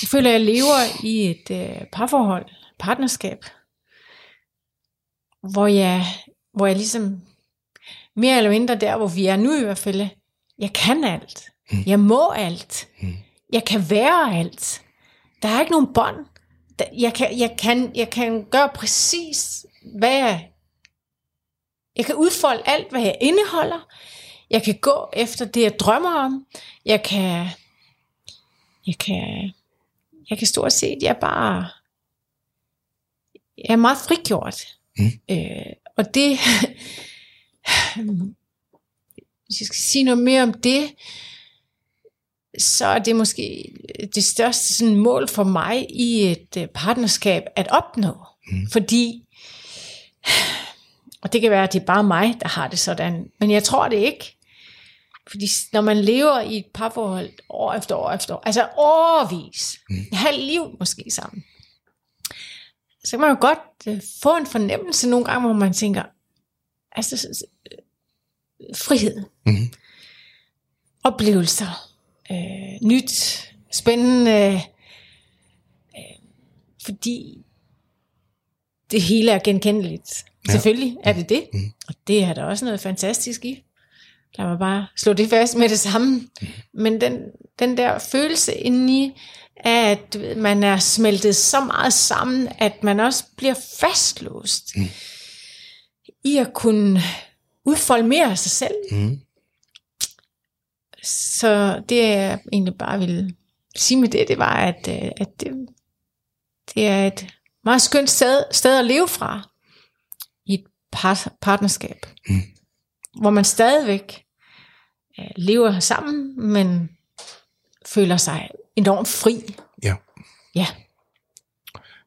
Jeg føler, jeg lever i et øh, parforhold, partnerskab, hvor jeg, hvor jeg ligesom, mere eller mindre der, hvor vi er nu i hvert fald, jeg kan alt. Jeg må alt. Jeg kan være alt. Der er ikke nogen bånd. Jeg kan, jeg, kan, jeg kan gøre præcis, hvad jeg... Jeg kan udfolde alt, hvad jeg indeholder. Jeg kan gå efter det, jeg drømmer om. Jeg kan... Jeg kan... Jeg kan stort set, jeg er bare... Jeg er meget frigjort. Mm. Øh, og det... hvis jeg skal sige noget mere om det, så er det måske det største sådan, mål for mig i et øh, partnerskab at opnå. Mm. Fordi, og det kan være, at det er bare mig, der har det sådan, men jeg tror det ikke. Fordi når man lever i et parforhold år efter år efter år, altså årvis, mm. et halvt liv måske sammen, så kan man jo godt øh, få en fornemmelse nogle gange, hvor man tænker, altså øh, frihed, Mhm. oplevelser, øh, nyt, spændende, øh, fordi det hele er genkendeligt. Ja. Selvfølgelig er det det, mm. og det er der også noget fantastisk i. Lad mig bare slå det fast med det samme. Mm. Men den, den der følelse indeni at man er smeltet så meget sammen, at man også bliver fastlåst mm. i at kunne udfolde mere af sig selv. Mm. Så det jeg egentlig bare ville sige med det, det var, at, øh, at det, det er et meget skønt sted, sted at leve fra i et par, partnerskab. Mm. Hvor man stadigvæk øh, lever sammen, men føler sig enormt fri. Ja. Ja.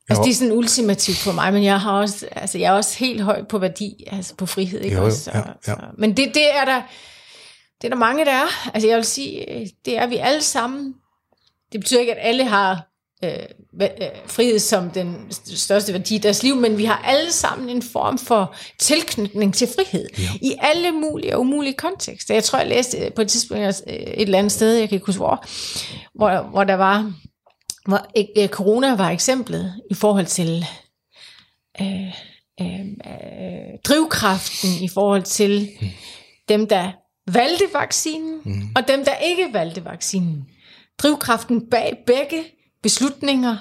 Altså, det er sådan ultimativt for mig, men jeg har også, altså, jeg er også helt høj på værdi, altså på frihed, ikke Jo, jo, også? Så, ja, ja. Så, men det, det er der, det er der mange, der er. Altså, jeg vil sige, øh, det er vi alle sammen. Det betyder ikke, at alle har øh, frihed som den st- største værdi i deres liv, men vi har alle sammen en form for tilknytning til frihed. Ja. I alle mulige og umulige kontekster. Jeg tror, jeg læste øh, på et tidspunkt øh, et eller andet sted, jeg kan ikke huske hvor, hvor, hvor der var, hvor øh, corona var eksemplet i forhold til øh, øh, øh, drivkraften i forhold til mm. dem, der valgte vaccinen, mm. og dem, der ikke valgte vaccinen. Drivkraften bag begge beslutninger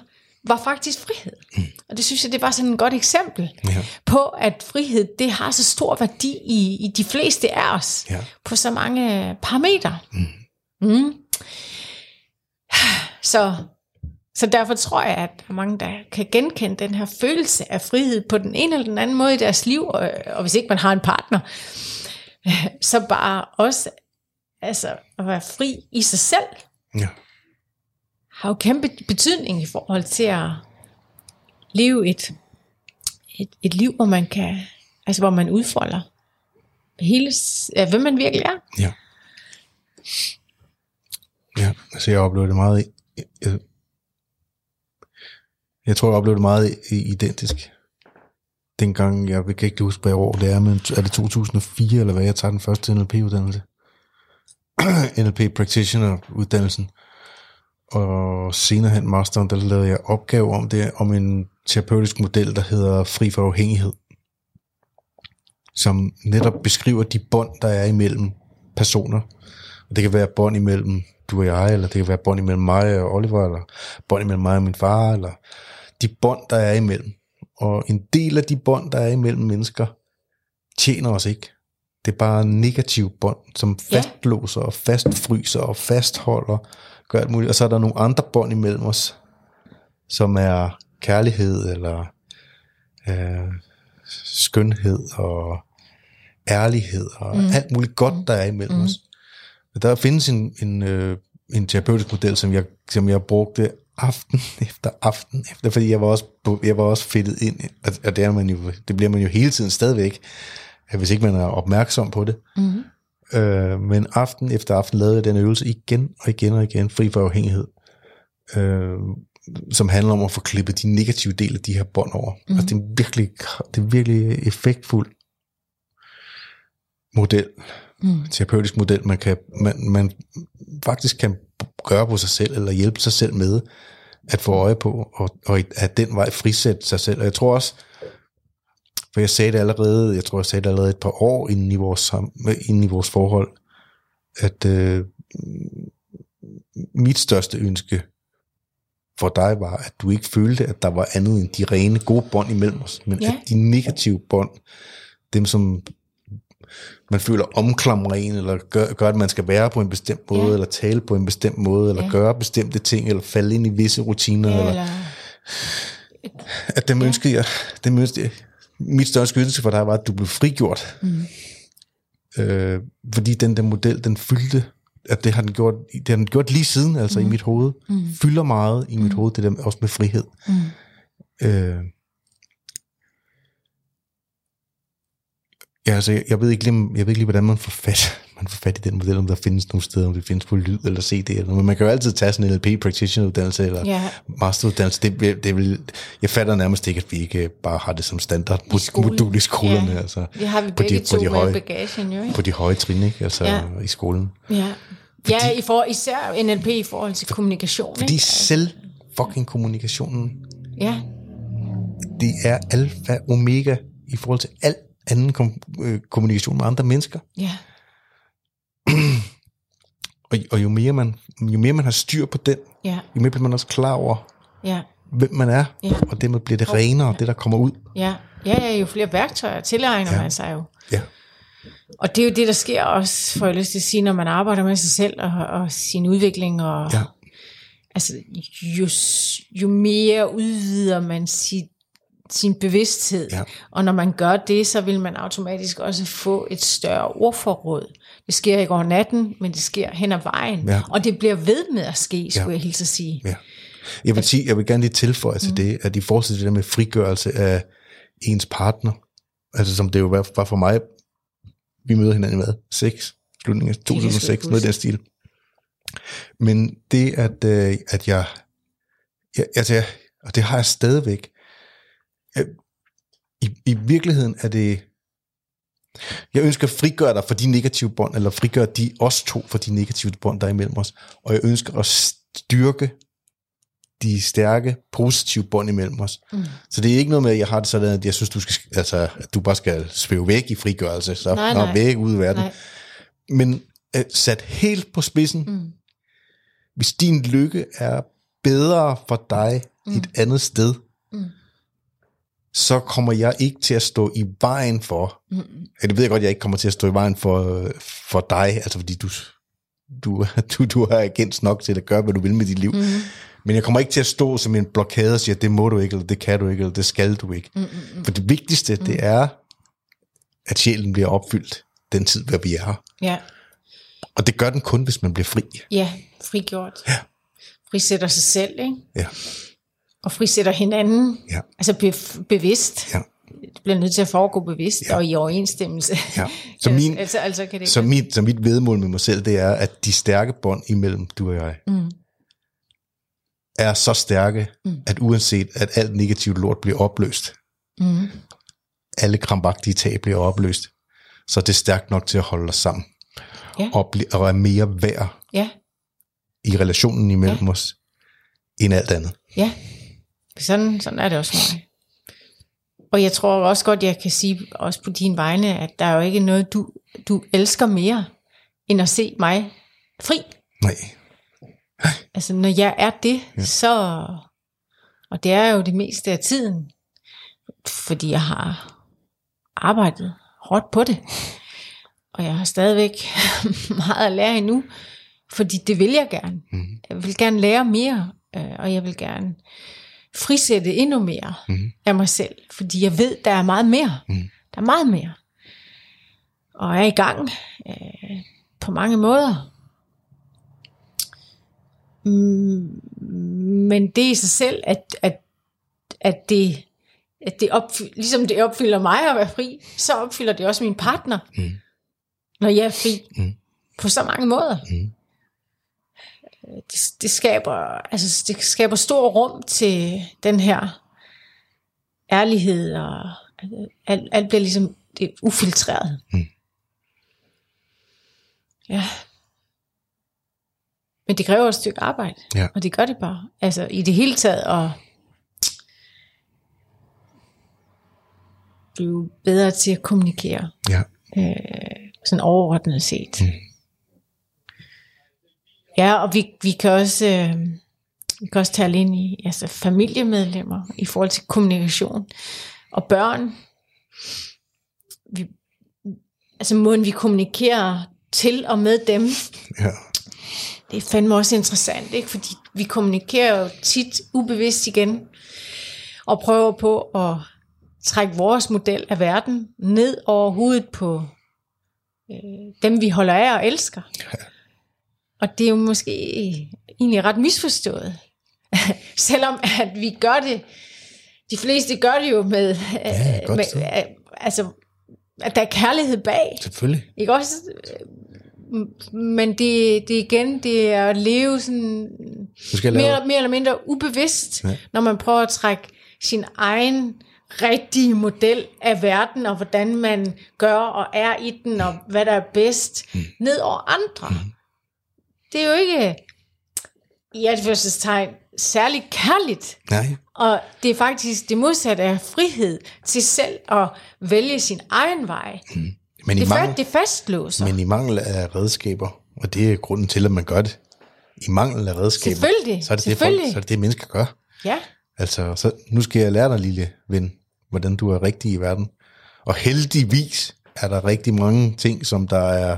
var faktisk frihed. Mm. Og det synes jeg, det var sådan et godt eksempel Ja. på, at frihed, det har så stor værdi i, i de fleste af os, Ja. på så mange parametre. Mm. Mm. Så, så derfor tror jeg, at der er mange, der kan genkende den her følelse af frihed på den ene eller den anden måde i deres liv, og, og hvis ikke man har en partner, så bare også altså, at være fri i sig selv, Ja har jo kæmpe betydning i forhold til at leve et, et, et liv, hvor man kan, altså hvor man udfolder hele, ja, hvem man virkelig er. Ja. Ja, altså jeg oplevede det meget, i- jeg, jeg tror jeg oplevede det meget identisk. Dengang, jeg kan ikke huske, hvad år det er, men er det 2004 eller hvad, jeg tager den første NLP-uddannelse. NLP Practitioner-uddannelsen og senere hen masteren, der lavede jeg opgave om det, om en terapeutisk model, der hedder fri for afhængighed, som netop beskriver de bånd, der er imellem personer. Og det kan være bånd imellem du og jeg, eller det kan være bånd imellem mig og Oliver, eller bånd imellem mig og min far, eller de bånd, der er imellem. Og en del af de bånd, der er imellem mennesker, tjener os ikke. Det er bare negativ bånd, som fastlåser og fastfryser og fastholder, gør alt muligt. Og så er der nogle andre bånd imellem os, som er kærlighed eller øh, skønhed og ærlighed og mm. alt muligt godt, der er imellem mm. os. Der findes en, en, øh, en terapeutisk model, som jeg, som jeg brugte aften efter aften efter, fordi jeg var også, jeg var også fedtet ind, og, det, er man jo, det bliver man jo hele tiden stadigvæk, hvis ikke man er opmærksom på det. Mm. Øh, men aften efter aften lavede jeg den øvelse igen og igen og igen, fri for afhængighed, øh, som handler om at få klippet de negative dele af de her bånd over. Mm. Altså, det er en virkelig, det er virkelig effektfuld model, Mm. terapeutisk model, man, kan, man, man faktisk kan gøre på sig selv, eller hjælpe sig selv med at få øje på, og, og at den vej frisætte sig selv. Og jeg tror også, for jeg sagde det allerede, jeg tror, jeg sagde det allerede et par år inden i vores, sam, inden i vores forhold, at øh, mit største ønske for dig var, at du ikke følte, at der var andet end de rene gode bånd imellem os, men Ja. at de negative bånd, dem som man føler omklamrer en, eller gør, gør, at man skal være på en bestemt måde, Ja. eller tale på en bestemt måde, eller Ja. gøre bestemte ting, eller falde ind i visse rutiner, Ja, eller eller, at dem ønskede jeg, dem ønskede jeg, mit største ønske for dig var, at du blev frigjort. Mm. Øh, fordi den der model, den fyldte, at det har den gjort, det har den gjort lige siden, altså mm. i mit hoved, Mm. fylder meget i mit hoved, det der også med frihed. Mm. Øh, ja, altså, jeg, jeg, ved ikke lige, jeg ved ikke lige, hvordan man får fat, man får fat i den model, om der findes nogle steder, om det findes på lyd eller CD, eller noget. men man kan jo altid tage sådan en LP practitioner uddannelse eller Ja. masteruddannelse. Det, det vil, jeg fatter nærmest ikke, at vi ikke bare har det som standard I skolen. modul i skolerne, Ja. altså Det har vi på de- på to de med høje- bagagen, jo ikke? på de høje trin, ikke? Altså Ja. i skolen. Ja, ja i for, især NLP i forhold til kommunikation. Fordi ikke? selv fucking kommunikationen, Ja, det er alfa omega i forhold til al anden kom, øh, kommunikation med andre mennesker. ja, Og, og jo, mere man, jo mere man har styr på den, ja, jo mere bliver man også klar over, ja, hvem man er, Ja. og dermed bliver det renere, det der kommer ud. ja. Ja, ja, jo flere værktøjer tilegner Ja. man sig jo. Ja. Og det er jo det, der sker også, får jeg lyst til at sige, når man arbejder med sig selv og, og sin udvikling. Og, Ja. Altså, jo, jo mere udvider man sit, sin bevidsthed. Ja. Og når man gør det, så vil man automatisk også få et større ordforråd. Det sker ikke over natten, men det sker hen ad vejen. Ja. Og det bliver ved med at ske, skulle Ja. jeg hilse at sige. Ja. Jeg vil, sige, jeg vil gerne lige tilføje til det, at i forhold til det der med frigørelse af ens partner, altså som det jo var for mig, vi møder hinanden i hvad? 6? Slutningen af kan jeg sgu 2006, ikke noget i den stil. Men det, at, øh, at jeg, jeg, altså, jeg, og det har jeg stadigvæk, jeg, i, i virkeligheden er det, jeg ønsker at frigøre dig for de negative bånd, eller frigøre de, os to for de negative bånd, der er imellem os. Og jeg ønsker at styrke de stærke, positive bånd imellem os. Mm. Så det er ikke noget med, at jeg har det sådan, at jeg synes, du skal, altså, at du bare skal svæve væk i frigørelse. Så Nej, nej. væk ud i verden. Nej. Men uh, sat helt på spidsen, Mm. hvis din lykke er bedre for dig mm. et andet sted. Så kommer jeg ikke til at stå i vejen for, Mm. ja, det ved jeg godt, jeg ikke kommer til at stå i vejen for, for dig, altså fordi du, du, du, du har agens nok til at gøre, hvad du vil med dit liv. Mm. Men jeg kommer ikke til at stå som en blokade og sige, det må du ikke, eller det kan du ikke, eller det skal du ikke. Mm. Mm. For det vigtigste, det er, at sjælen bliver opfyldt den tid, hvor vi er her. Ja. Og det gør den kun, hvis man bliver fri. Ja, frigjort. Ja. Frisætter sig selv, ikke? Ja, Og frisætter hinanden. ja, Altså be- bevidst. ja. Det bliver nødt til at foregå bevidst Ja. og i overensstemmelse. ja. Så, Ellers- min, altså, altså kan det så, mit, så mit vedmål med mig selv, det er, at de stærke bånd imellem du og jeg, Mm. er så stærke, Mm. at uanset at alt negativt lort bliver opløst, Mm. alle krampagtige tag bliver opløst, så er det stærkt nok til at holde os sammen. Ja. Og, bli, og er mere værd Ja, i relationen imellem ja. os, end alt andet. Ja, sådan, sådan er det også mig. Og jeg tror også godt, jeg kan sige også på dine vegne, at der er jo ikke noget, du, du elsker mere, end at se mig fri. Nej. Altså, når jeg er det, ja. så... Og det er jo det meste af tiden, fordi jeg har arbejdet hårdt på det. Og jeg har stadigvæk meget at lære endnu, fordi det vil jeg gerne. Mm. Jeg vil gerne lære mere, øh, og jeg vil gerne frisætte endnu mere mm. af mig selv, fordi jeg ved, der er meget mere. Mm. Der er meget mere. Og jeg er i gang øh, på mange måder. Mm, men det i sig selv, at, at, at det, at det opfylder, ligesom det opfylder mig at være fri, så opfylder det også min partner, mm. når jeg er fri. Mm. På så mange måder. Mm. Det, det, skaber, altså, det skaber stor rum til den her ærlighed, og alt, alt bliver ligesom det er ufiltreret. Mm. Ja. Men det kræver et stykke arbejde, Ja. og det gør det bare. Altså i det hele taget at blive bedre til at kommunikere, Ja. sådan overordnet set. Mm. Ja, og vi, vi kan også øh, vi kan også tale ind i altså familiemedlemmer i forhold til kommunikation og børn. Vi, altså måden vi kommunikerer til og med dem, Ja. det er fandme også interessant, ikke? fordi vi kommunikerer jo tit ubevidst igen, og prøver på at trække vores model af verden ned over hovedet på øh, dem, vi holder af og elsker. Og det er jo måske egentlig ret misforstået. Selvom at vi gør det, de fleste gør det jo med, Ja, øh, godt med så. øh, altså, at der er kærlighed bag. Selvfølgelig. Ikke også? Men det, det igen, det er at leve sådan lave... mere, mere eller mindre ubevidst, ja. når man prøver at trække sin egen rigtige model af verden, og hvordan man gør og er i den, og hvad der er bedst, mm. ned over andre. Mm. Det er jo ikke i anførselstegn særlig kærligt. Nej. Og det er faktisk det modsatte af frihed til selv at vælge sin egen vej. Mm. Men i, Det, mangel, fast, det fastlåser. men i mangel af redskaber, og det er grunden til, at man gør det, i mangel af redskaber, Selvfølgelig, så er det det, folk, selvfølgelig. så er det, det mennesker gør. Ja, Altså, så nu skal jeg lære dig, lille ven, hvordan du er rigtig i verden. Og heldigvis er der rigtig mange ting, som der er,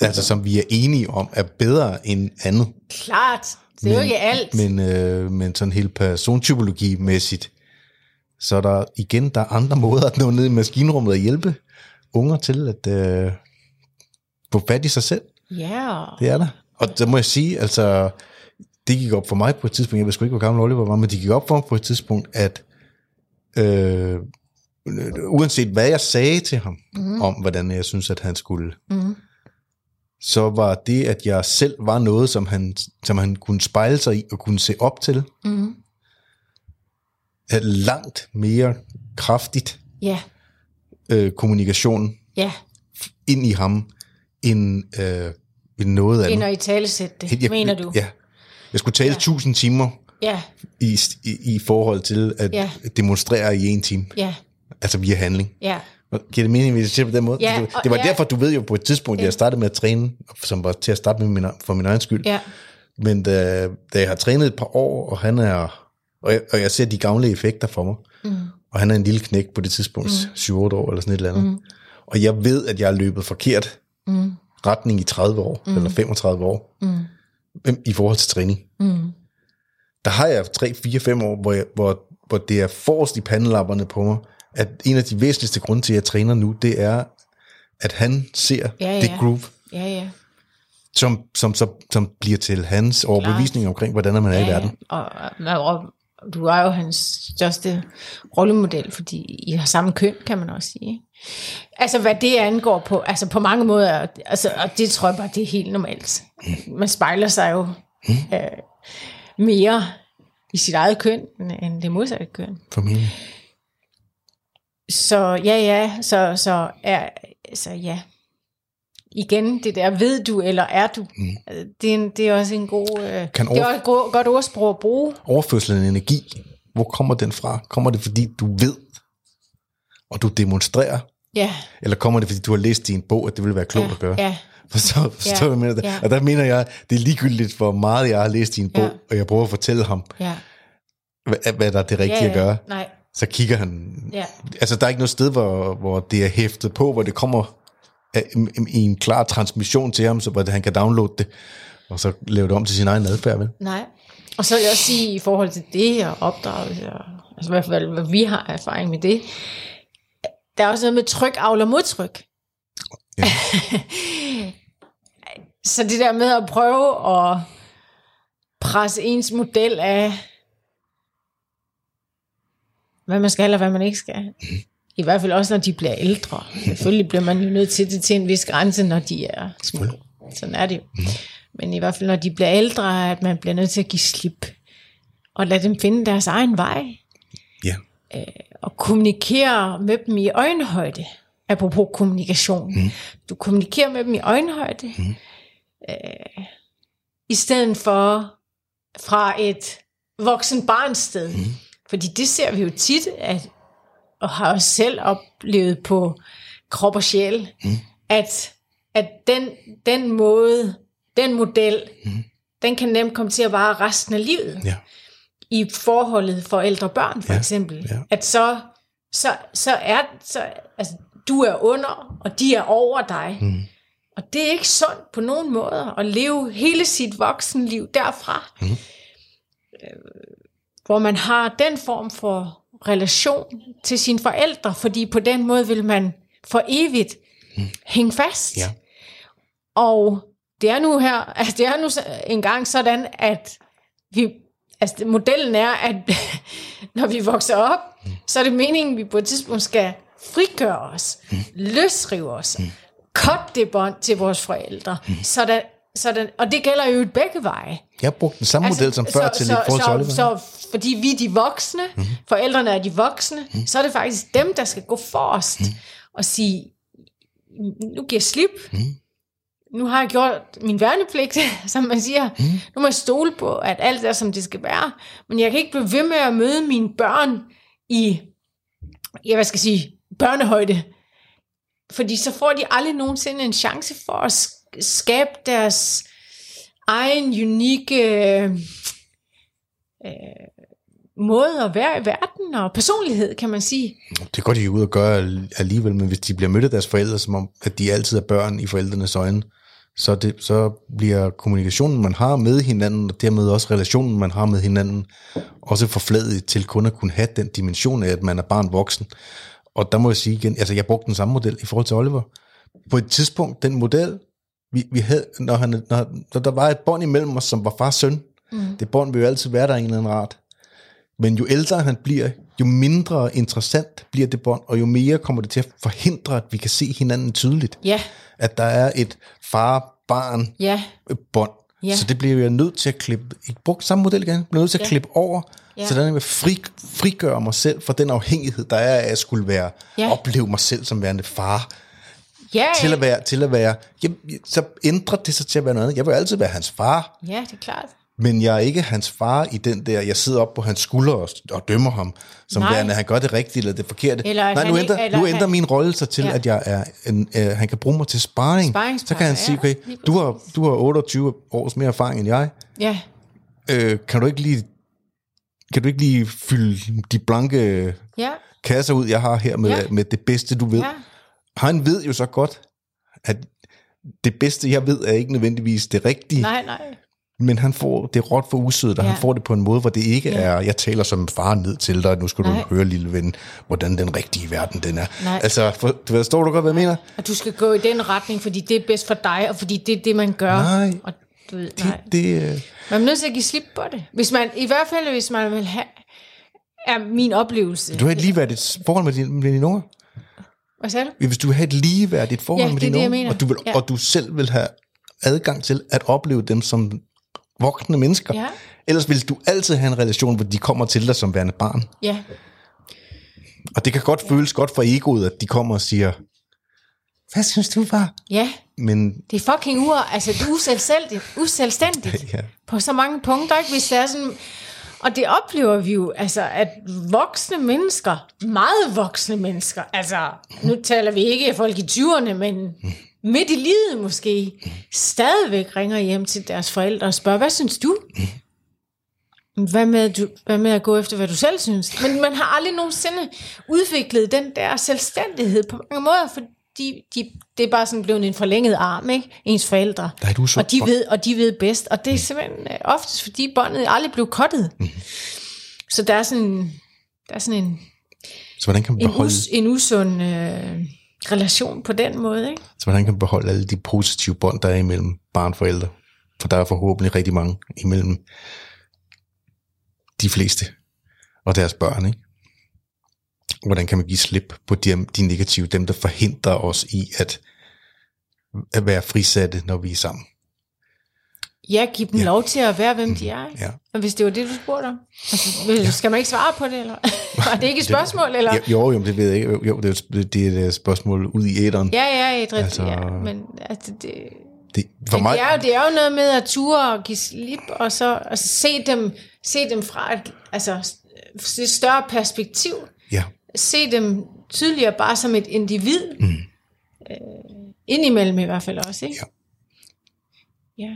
altså som vi er enige om, er bedre end andet. klart. Det er jo ikke alt. Men, øh, men sådan helt persontypologi-mæssigt, så er der igen, der er andre måder at nå ned i maskinrummet og hjælpe unger til at øh, få fat i sig selv. Ja, Det er der. Og så må jeg sige, altså, det gik op for mig på et tidspunkt, jeg ved sgu ikke, hvor gammel Oliver var, men det gik op for mig på et tidspunkt, at øh, uanset hvad jeg sagde til ham, mm. om hvordan jeg synes, at han skulle, mm. Så var det, at jeg selv var noget, som han, som han kunne spejle sig i og kunne se op til, Mm. er langt mere kraftigt ja, øh, kommunikation ja. ind i ham, end, øh, end noget andet. Ind og i talesætte det, Jeg- mener du? Ja. Jeg skulle tale Ja. 1000 timer Ja, i, i, i forhold til at Ja. demonstrere i en time. ja, Altså via handling. ja. Giver det mening, hvis jeg siger på den måde? Ja, det, det var ja. derfor, du ved jo på et tidspunkt, ja. jeg startede med at træne, som var til at starte med min, for min egen skyld. ja. Men da, da jeg har trænet et par år, og han er, og jeg, og jeg ser de gamle effekter for mig, mm. og han er en lille knæk på det tidspunkt, mm. 7-8 år eller sådan et eller andet. Mm. Og jeg ved, at jeg har løbet forkert Mm. retning i 30 år, mm. eller 35 år, Mm. i forhold til træning. Mm. der har jeg 3, 4, 5 år, hvor, jeg, hvor, hvor det er forrest i pandelapperne på mig, at en af de væsentligste grunde til, at jeg træner nu, det er, at han ser Ja, det ja. groove, Ja, ja. som, som, som, som bliver til hans overbevisning omkring, hvordan man er i ja, verden. ja. Og, og, og du er jo hans største rollemodel, fordi I har samme køn, kan man også sige. Altså hvad det angår på, altså på mange måder, altså, og det tror jeg bare, det er helt normalt. Man spejler sig jo øh, mere i sit eget køn, end det modsatte køn. Formentlig. Så ja, ja, så, så, er, så ja. igen, det der, ved du eller er du? Mm. Det, er en, det er også en god, øh, Kan det er over- også et go- godt ordsprog at bruge. Overførselen af energi, hvor kommer den fra? Kommer det, fordi du ved, og du demonstrerer? Ja, Eller kommer det, fordi du har læst i en bog, at det vil være klogt ja, at gøre? ja, Forstår, forstår Ja, du, mener? ja. Og der mener jeg, det er ligegyldigt, hvor meget jeg har læst i en bog, Ja. og jeg prøver at fortælle ham, ja. hvad, hvad der er det rigtige ja, at gøre. Nej, Så kigger han... ja. Altså, der er ikke noget sted, hvor, hvor det er hæftet på, hvor det kommer af- i en klar transmission til ham, så hvor han kan downloade det, og så lave det om til sin egen adfærd, vel? Nej. Og så vil jeg også sige, i forhold til det og opdragelse, og, altså i hvert fald, hvad vi har erfaring med det, der er også noget med tryk, avler modtryk. Ja. så det der med at prøve at presse ens model af, hvad man skal og hvad man ikke skal. I hvert fald også, når de bliver ældre. Selvfølgelig bliver man jo nødt til det til en vis grænse, når de er små. Sådan er det jo. Men i hvert fald, når de bliver ældre, at man bliver nødt til at give slip. Og lade dem finde deres egen vej. Ja. Og kommunikere med dem i øjenhøjde. Apropos kommunikation. Mm. Du kommunikerer med dem i øjenhøjde. Mm. Øh, I stedet for fra et voksen barns sted. Mm. Fordi det ser vi jo tit, at, og har også selv oplevet på krop og sjæl, mm. at, at den, den måde, den model, mm. den kan nemt komme til at vare resten af livet Ja. i forholdet forældre-børn for Ja, eksempel. ja. At så, så, så er så, altså, du er under, og de er over dig. Mm. Og det er ikke sundt på nogen måder at leve hele sit voksenliv derfra. Mm. Hvor man har den form for relation til sine forældre, fordi på den måde vil man for evigt mm. hænge fast. Ja. Og det er nu her, altså det er nu så- engang sådan, at vi, altså modellen er, at når vi vokser op, mm. så er det meningen, at vi på et tidspunkt skal frigøre os, mm. løsrive os, mm. cut det bånd til vores forældre, mm. sådan, sådan, og det gælder jo i begge veje. Jeg har brugt den samme model som før til i forhold til. Altså, så, så, fordi vi er de voksne, mm. forældrene er de voksne, mm. så er det faktisk dem, der skal gå forrest mm. og sige, nu giver jeg slip, mm. nu har jeg gjort min værnepligt, som man siger, mm. nu må jeg stole på, at alt er, som det skal være, men jeg kan ikke blive ved med at møde mine børn i, ja, hvad skal jeg sige, børnehøjde, fordi så får de aldrig nogensinde en chance for at skabe deres egen unikke øh, måde at være i verden, og personlighed, kan man sige. Det går de jo ud og gøre alligevel, men hvis de bliver mødt af deres forældre, som om, at de altid er børn i forældrenes øjne, så, det, så bliver kommunikationen, man har med hinanden, og dermed også relationen, man har med hinanden, også forfladet til kun at kunne have den dimension af, at man er barn voksen. Og der må jeg sige igen, altså jeg brugte den samme model i forhold til Oliver. På et tidspunkt, den model, vi, vi havde, når, han, når, når der var et bånd imellem os, som var far søn, mm. det bånd vil jo altid være der en eller anden art. Men jo ældre han bliver, jo mindre interessant bliver det bånd, og jo mere kommer det til at forhindre, at vi kan se hinanden tydeligt. Ja, At der er et far-barn ja, bånd. Så det bliver jeg nødt til at klippe, ikke brugt samme model igen, bliver nødt til at Ja. klippe over, Ja. så jeg vil fri, frigøre mig selv fra den afhængighed, der er af at skulle være, Ja. opleve mig selv som værende far, ja, til at være, til at være, jamen, så ændrer det sig til at være noget andet. Jeg vil altid være hans far, ja, det er klart. men jeg er ikke hans far i den der, jeg sidder op på hans skulder og, og dømmer ham, som Nej. værende, han gør det rigtige eller det forkerte. Eller Nej, nu ændrer, ikke- eller nu ændrer han- min rolle sig til, Ja. at jeg er en, øh, han kan bruge mig til sparring. Så kan han sige, ja, okay, lige du har, du har 28 års mere erfaring end jeg. Ja, Øh, kan du ikke lige kan du ikke lige fylde de blanke ja, kasser ud, jeg har her med, Ja. med det bedste, du ved? ja, Han ved jo så godt, at det bedste, jeg ved, er ikke nødvendigvis det rigtige. nej, nej. Men han får det råt for usødet, og Ja. han får det på en måde, hvor det ikke Ja. er, jeg taler som far ned til dig, nu skal Nej. du høre, lille ven, hvordan den rigtige verden den er. Nej. Altså, for, du forstår du godt, hvad jeg mener? Og du skal gå i den retning, fordi det er bedst for dig, og fordi det er det, man gør. Nej. Og du ved, Det, nej. det, øh, Man er nødt til at give slip på det. Hvis man, I hvert fald, hvis man vil have, er min oplevelse. du har et ligeværdigt forhold med, din, med dine unger. Hvad sagde du? Hvis du vil have et ligeværdigt forhold Ja, med dine mener. og du, vil, Ja. og du selv vil have adgang til at opleve dem som voksne mennesker, Ja. ellers vil du altid have en relation, hvor de kommer til dig som værende barn. Ja, Og det kan godt føles godt for egoet, at de kommer og siger, hvad synes du, far? ja, men Det er fucking ur, altså det er uselvstændigt, uselvstændigt ja, på så mange punkter, ikke? Hvis det er sådan, og det oplever vi jo, altså at voksne mennesker, meget voksne mennesker, altså nu taler vi ikke folk i 20'erne, men midt i livet måske, stadigvæk ringer hjem til deres forældre og spørger, hvad synes du? Hvad med, du, hvad med at gå efter, hvad du selv synes? Men man har aldrig nogensinde udviklet den der selvstændighed på mange måder, for de, det er bare sådan blevet en forlænget arm, ikke? Ens forældre. Er et usundt og de bånd. ved, og de ved bedst. Og det er simpelthen øh, oftest, fordi båndet aldrig blev kottet. Mhm. Så der er sådan, der er sådan en, så hvordan kan man en, beholde, us, en usund øh, relation på den måde, ikke? så hvordan kan man beholde alle de positive bånd, der er imellem barn og forældre? For der er forhåbentlig rigtig mange imellem de fleste og deres børn, ikke? Hvordan kan man give slip på de, de negative, dem der forhindrer os i at, at være frisatte, når vi er sammen? Ja, giv dem Ja. lov til at være, hvem de er. Ja. Og hvis det var det, du spurgte om. Altså, skal man ikke svare på det, eller? Var det ikke et spørgsmål, eller? Jo, jo, det ved jeg ikke. Jo, det er, det er et spørgsmål ud i æderen. Ja, ja, et altså, ja. Men, altså, det, Det, for men mig, det, er jo, det er jo noget med at ture og give slip, og så altså, se, dem, se dem fra et, altså, et større perspektiv. ja, Se dem tydeligere bare som et individ. Mm. Øh, indimellem i hvert fald også, ikke? Ja. Ja.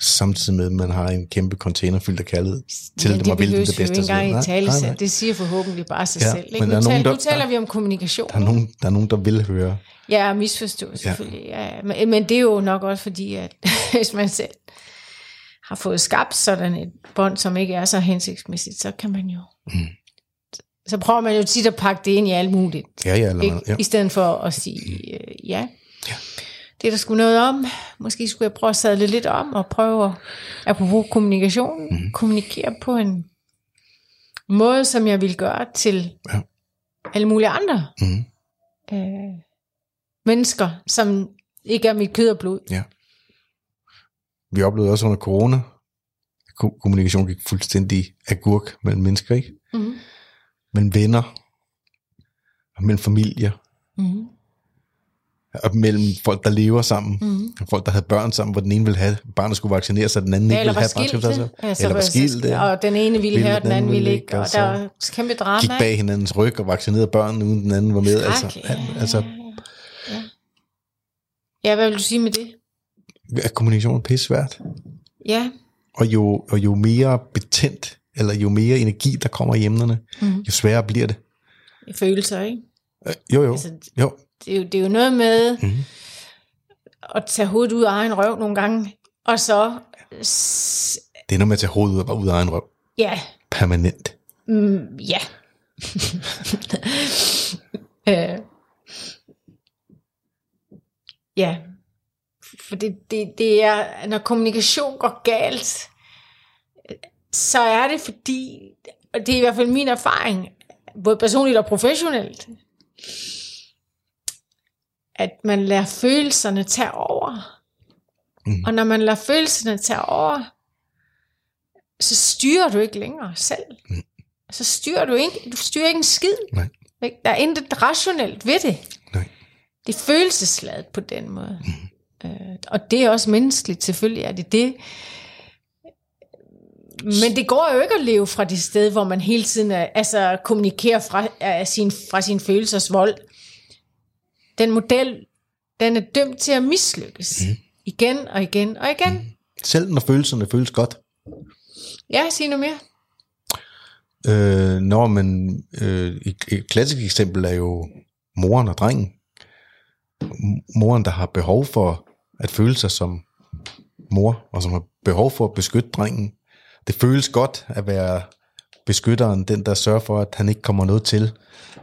samtidig med, at man har en kæmpe container fyldt af kærlighed til Men dem det og vil dem det bedste. ikke engang i tale nej, nej. Det siger forhåbentlig bare sig Ja, selv. Ikke? men Nu, der er taler, nogen, der- nu taler vi om kommunikation. Der er, nogen, der er nogen, der vil høre. Ja, misforstå selvfølgelig. Ja. Ja, men, men det er jo nok også fordi, at hvis man selv har fået skabt sådan et bånd, som ikke er så hensigtsmæssigt, så kan man jo... Mm. Så prøver man jo tit at pakke det ind i alt muligt. Ja, ja, eller Ikke? Ja. I stedet for at sige øh, ja. ja. Det er der sgu noget om. Måske skulle jeg prøve at sadle lidt om og prøve at, apropos kommunikation, mm. kommunikere på en måde, som jeg vil gøre til Ja. alle mulige andre Mhm. øh, mennesker, som ikke er mit kød og blod. ja. Vi oplevede også under corona, at ko- kommunikation gik fuldstændig agurk mellem mennesker, ikke? Mm. Mellem venner, og mellem familier, Mm. og mellem folk, der lever sammen, Mm. og folk, der havde børn sammen, hvor den ene ville have, barnet skulle vaccinere sig, og den anden ikke ville have sig. Altså, Eller var var- skilt, ja. Og den ene ville have, og den anden ville ikke. Og så der var kæmpe drama. gik bag hinandens ryg og vaccinerede børnene, uden den anden var med. Altså, ja, altså, ja. ja, hvad vil du sige med det? er kommunikation pisse svært. Ja, Og jo, og jo mere betændt, eller jo mere energi, der kommer i emnerne, Mhm. jo sværere bliver det. følelser, ikke? Øh, Jo, jo. Altså, jo. det, er jo, det er jo noget med Mhm. at tage hovedet ud af egen røv nogle gange, og så, s- Det er noget med at tage hovedet ud af- ud af egen røv. ja, Permanent. mm, ja. øh, ja, for det, det, det er, når kommunikation går galt, så er det fordi, og det er i hvert fald min erfaring, både personligt og professionelt, at man lader følelserne tage over. Mm. Og når man lader følelserne tage over, så styrer du ikke længere selv. Mm. Så styrer du ikke, du styrer ikke en skid. Nej. Der er intet rationelt ved det. Nej. Det er følelsesladet på den måde. Mm. Øh, og det er også menneskeligt, selvfølgelig er det det. Men det går jo ikke at leve fra det sted, hvor man hele tiden er, altså, kommunikerer fra, af sin, fra sin følelsers vold. Den model, den er dømt til at mislykkes. Mm. Igen og igen og igen. Mm. Selv når følelserne føles godt. Ja, sig noget mere. Øh, når man, øh, et, et klassisk eksempel er jo moren og drengen. Moren, der har behov for at føle sig som mor, og som har behov for at beskytte drengen. Det føles godt at være beskytteren, den der sørger for, at han ikke kommer noget til,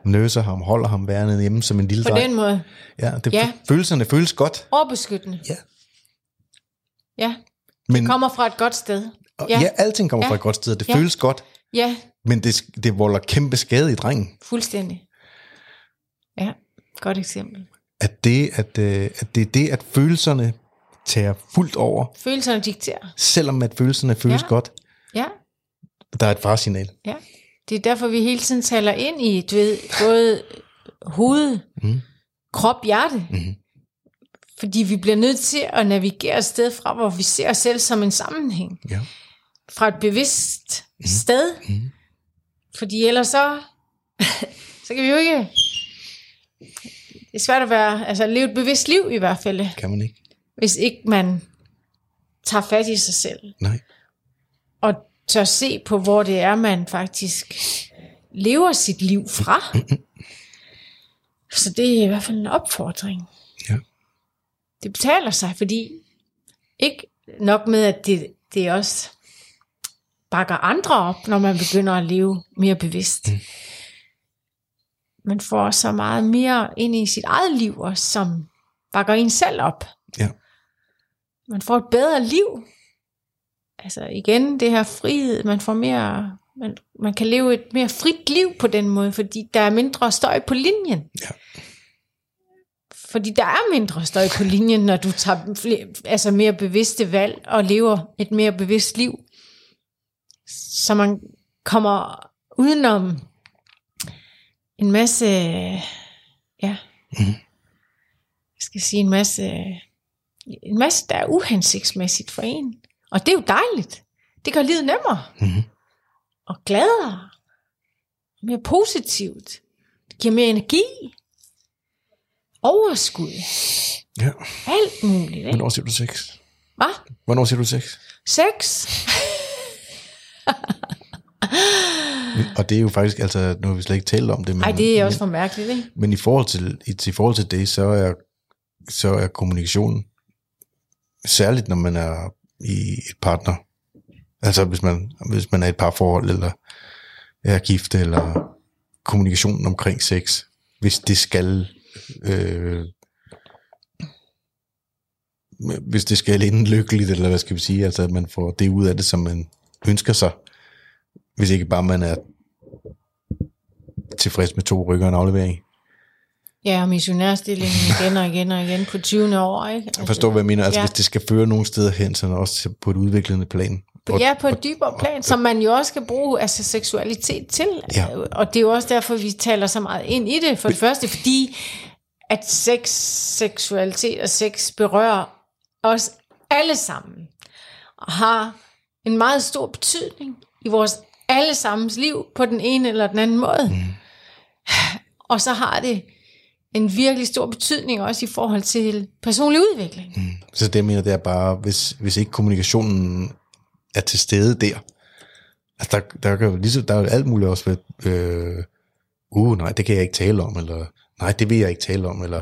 nøser ham, holder ham værende hjemme som en lille På dreng. den måde. Ja, det, Ja. følelserne føles godt. Overbeskyttende. Ja. Ja, Men, kommer fra et godt sted. ja. ja, alting kommer Ja. fra et godt sted, og det Ja. føles godt, Ja, men det, det volder kæmpe skade i drengen. fuldstændig. Ja, godt eksempel. at det, at, øh, at det er det, at følelserne tager fuldt over, Følelserne dikterer. selvom at følelserne føles. Ja. godt. Ja, Der er et farsignal. ja. Det er derfor, vi hele tiden taler ind i, du ved, både hoved, mm. krop, hjerte. Mhm. Fordi vi bliver nødt til at navigere et sted fra, hvor vi ser os selv som en sammenhæng. Ja. Fra et bevidst mm. sted. Mm. Fordi ellers så, så kan vi jo ikke... Det er svært at være, altså leve et bevidst liv i hvert fald, Kan man ikke? hvis ikke man tager fat i sig selv. Nej. Og tør se på, hvor det er, man faktisk lever sit liv fra. Så det er i hvert fald en opfordring. Ja. Det betaler sig, fordi ikke nok med, at det, det også bakker andre op, når man begynder at leve mere bevidst. Mm. Man får så meget mere ind i sit eget liv, også, som bakker en selv op. Ja. Man får et bedre liv. Altså igen, det her frihed, man får mere, man, man kan leve et mere frit liv på den måde, fordi der er mindre støj på linjen. Ja. Fordi der er mindre støj på linjen, når du tager flere, altså mere bevidste valg og lever et mere bevidst liv. Så man kommer udenom en masse, ja, Mhm. jeg skal sige en masse, en masse, der er uhensigtsmæssigt for en. Og det er jo dejligt. Det gør livet nemmere. Mhm. Og gladere. Mere positivt. Det giver mere energi. Overskud. Ja. Alt muligt. Ikke? Hvornår siger du sex? Hvad? Hvornår siger du sex? Sex? Og det er jo faktisk, altså, nu har vi slet ikke talt om det, men, Ej, det er også for mærkeligt, ikke? men i forhold til, i, i forhold til det, så er, så er kommunikation, særligt når man er i et partner, altså hvis man, hvis man er i et parforhold, eller er gift, eller kommunikationen omkring sex, hvis det skal, øh, hvis det skal ende lykkeligt, eller hvad skal vi sige, altså at man får det ud af det, som man ønsker sig, hvis ikke bare man er tilfreds med to rykker og en aflevering. Ja, og missionærstillingen igen og igen og igen på 20. år, ikke? Jeg forstår, hvad jeg mener. Altså, Ja. hvis det skal føre nogle steder hen, så er det også på et udviklende plan. Og, Ja, på et dybere plan, som man jo også skal bruge altså seksualitet til. Ja. Og det er jo også derfor, vi taler så meget ind i det. For det første, fordi at sex, seksualitet og sex berører os alle sammen. Og har en meget stor betydning i vores allesammens liv på den ene eller den anden måde. Mm. Og så har det en virkelig stor betydning også i forhold til personlig udvikling. Mm. Så det, jeg mener, det er bare, hvis, hvis ikke kommunikationen er til stede der, altså der, der, kan jo lige så, der er jo alt muligt også ved, øh, uh, nej, det kan jeg ikke tale om, eller nej, det vil jeg ikke tale om, eller,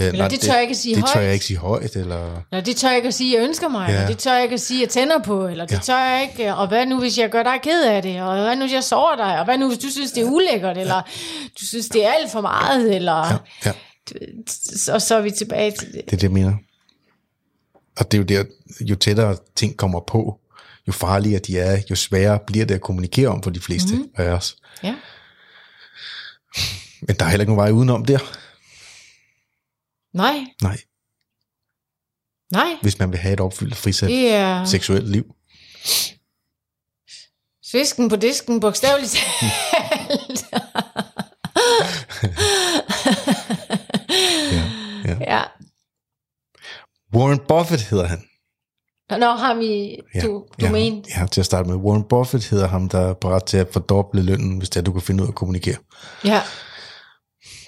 øh, eller nej, det tør jeg ikke at sige det, det tør højt. jeg ikke sige højt, eller, Nå, det tør jeg ikke at sige, jeg ønsker mig, ja. Ja. eller det tør jeg ikke at sige, jeg tænder på, eller det ja. Ja. tør jeg ikke, og hvad nu, hvis jeg gør dig ked af det, og hvad nu, hvis jeg sover dig, og hvad nu, hvis du synes, det er ulækkert, eller du synes, det er alt for meget, eller... ja, ja, Og så er vi tilbage til det. det er det, jeg mener. Og det er jo der, jo tættere ting kommer på, jo farligere de er, jo sværere bliver det at kommunikere om for de fleste Mhm. mm. af os. Ja. Men der er heller ikke nogen vej udenom der. Nej, Nej, nej, hvis man vil have et opfyldt frisat det er seksuelt liv. fisken på disken, bogstaveligt talt. Ja, ja. ja. Warren Buffett hedder han. Nå, ham i, Ja, du, du ja, mente. Ja, til at starte med. Warren Buffett hedder ham, der er parat til at fordoble lønnen, hvis det er, du kan finde ud af at kommunikere. Ja,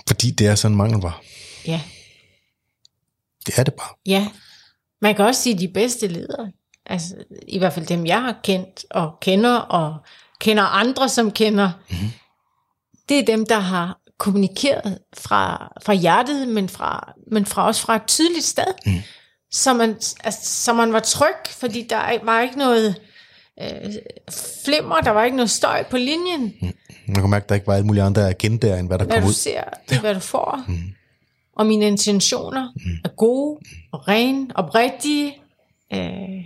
Fordi det er sådan en mangelvare. ja, Det er det bare. ja. Man kan også sige de bedste ledere. Altså, i hvert fald dem, jeg har kendt og kender, og kender andre, som kender. Mm-hmm. Det er dem, der har kommunikeret fra, fra hjertet, men, fra, men fra også fra et tydeligt sted. Mm. Så, man, altså, så man var tryg, fordi der var ikke noget øh, flimmer, der var ikke noget støj på linjen. Mm. Man kan mærke, at der ikke var alle mulige andre agendaer, end hvad der Hvad kom du ud. ser, det er, hvad du får. Mm. Og mine intentioner mm. er gode og rene, oprigtige. Øh,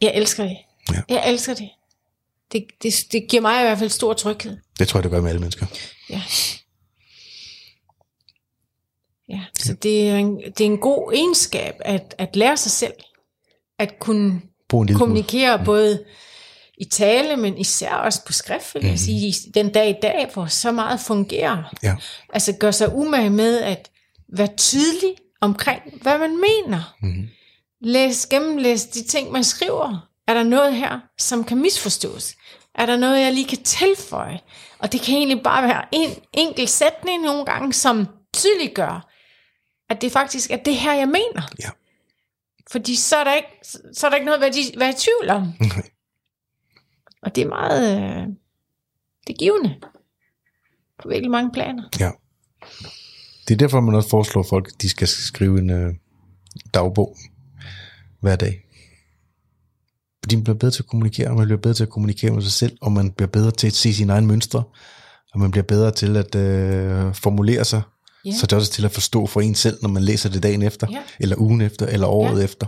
jeg elsker det. Ja. Jeg elsker det. det. Det det giver mig i hvert fald stor tryghed. Det tror jeg, det gør med alle mennesker. Ja. Ja, så det er en, det er en god egenskab at, at lære sig selv. At kunne kommunikere mm. både i tale, men især også på skrift, vil jeg Mhm. sige, den dag i dag, hvor så meget fungerer. Ja. Altså gør sig umage med at være tydelig omkring, hvad man mener. Mhm. Læs, gennemlæs de ting, man skriver. Er der noget her, som kan misforstås? Er der noget, jeg lige kan tilføje? Og det kan egentlig bare være en enkelt sætning nogle gange, som tydeliggør, at det faktisk er det her, jeg mener. Ja. Fordi så er der ikke, så er der ikke noget, hvad de være i tvivl om. Nej. Og det er meget, øh, det er givende. På virkelig mange planer. Ja. Det er derfor, man også foreslår folk, at de skal skrive en øh, dagbog hver dag. Fordi man bliver bedre til at kommunikere, og man bliver bedre til at kommunikere med sig selv, og man bliver bedre til at se sine egne mønstre, og man bliver bedre til at øh, formulere sig, Ja. så det er også til at forstå for en selv, når man læser det dagen efter, Ja. eller ugen efter, eller året Ja. efter.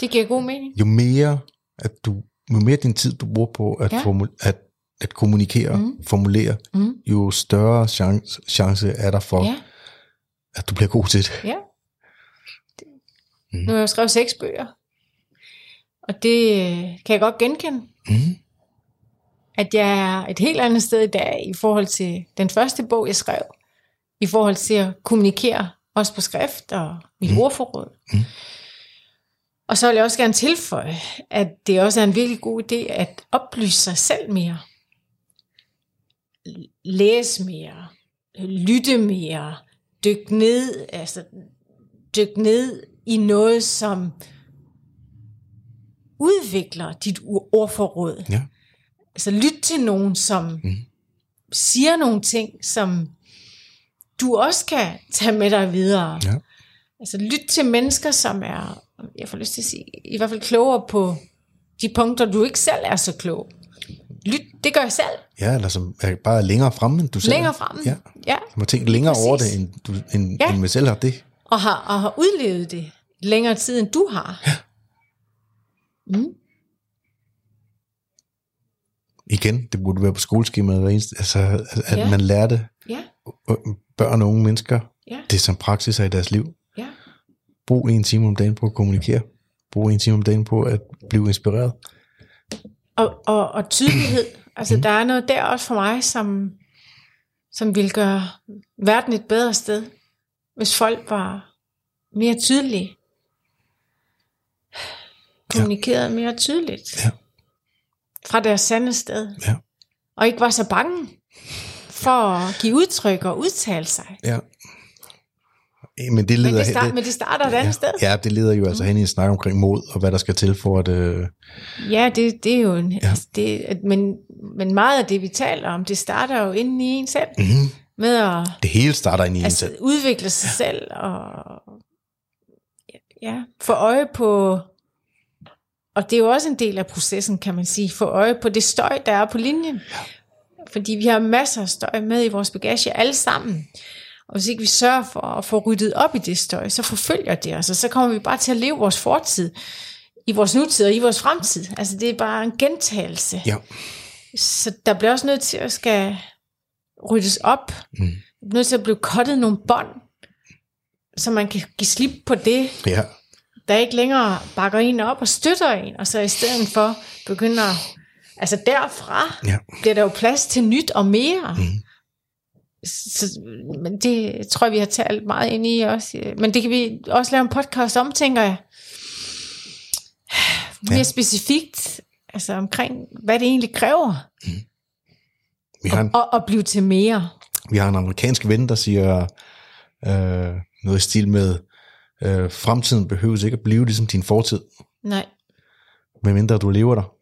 Det giver god mening. Jo mere, at du, jo mere din tid, du bruger på at, Ja. formul, at, at kommunikere, mm. formulere, Mm. jo større chance, chance er der for, Ja, at du bliver god til det. ja. Mm. Nu har jeg skrevet seks bøger. Og det øh, kan jeg godt genkende. Mm. At jeg er et helt andet sted i dag i forhold til den første bog, jeg skrev. I forhold til at kommunikere, også på skrift og mit mm. ordforråd. Mm. Og så vil jeg også gerne tilføje, at det også er en virkelig god idé at oplyse sig selv mere. Læse mere. Lytte mere. Dyk ned, altså dyk ned i noget, som udvikler dit ord- ordforråd. Ja. Altså lyt til nogen, som mm. siger nogle ting, som du også kan tage med dig videre. Ja. Altså lyt til mennesker, som er, jeg får lyst til at sige, i hvert fald klogere på de punkter, du ikke selv er så klog. Lyt, det gør jeg selv. Ja, eller som er bare længere fremme, end du selv Længere er. fremme. Ja, ja. som har tænkt længere Præcis. over det, end, du, end, Ja. end man selv har det. Og, har, og har udlevet det længere tid, end du har. Ja. Mm. Igen, det burde være på skoleskemaet hver eneste, altså, at Ja. man lærte Ja, børn og unge mennesker ja, det som praksiser i deres liv. Ja. Brug en time om dagen på at kommunikere. Brug en time om dagen på at blive inspireret. Og, og, og tydelighed. Altså, der er noget der også for mig, som, som vil gøre verden et bedre sted, hvis folk var mere tydelige. Kommunikerede mere tydeligt. Ja. Fra deres sande sted. Ja. Og ikke var så bange for at give udtryk og udtale sig. Ja. Eh, Men det leder, Men det, start, det, men det starter et andet sted. ja, det leder jo altså hen i en snak omkring mod, og hvad der skal til for at... Øh, Ja, det, det er jo en, ja. Altså det, men, men meget af det, vi taler om, det starter jo inde i en selv. mm, Med at det hele starter ind i en altså, selv. udvikle sig ja. selv og ja, få øje på, og det er jo også en del af processen, kan man sige, få øje på det støj, der er på linjen. Ja. Fordi vi har masser af støj med i vores bagage, alle sammen. Og hvis ikke vi sørger for at få ryddet op i det støj, så forfølger det os, og så kommer vi bare til at leve vores fortid, i vores nutid og i vores fremtid. Altså det er bare en gentagelse. Ja. Så der bliver også nødt til at skal ryddes op. Mm. Nødt til at blive kottet nogle bånd, så man kan give slip på det, Ja. der ikke længere bakker en op og støtter en, og så i stedet for begynder, altså derfra Ja. bliver der jo plads til nyt og mere. Mm. Så, men det tror jeg, vi har talt meget ind i også. Men det kan vi også lave en podcast om, tænker jeg. Mere Ja. specifikt, altså omkring, hvad det egentlig kræver Vi har en, at, at blive til mere. vi har en amerikansk ven, der siger øh, noget i stil med, øh, fremtiden behøves ikke at blive ligesom din fortid, Nej, medmindre du lever der.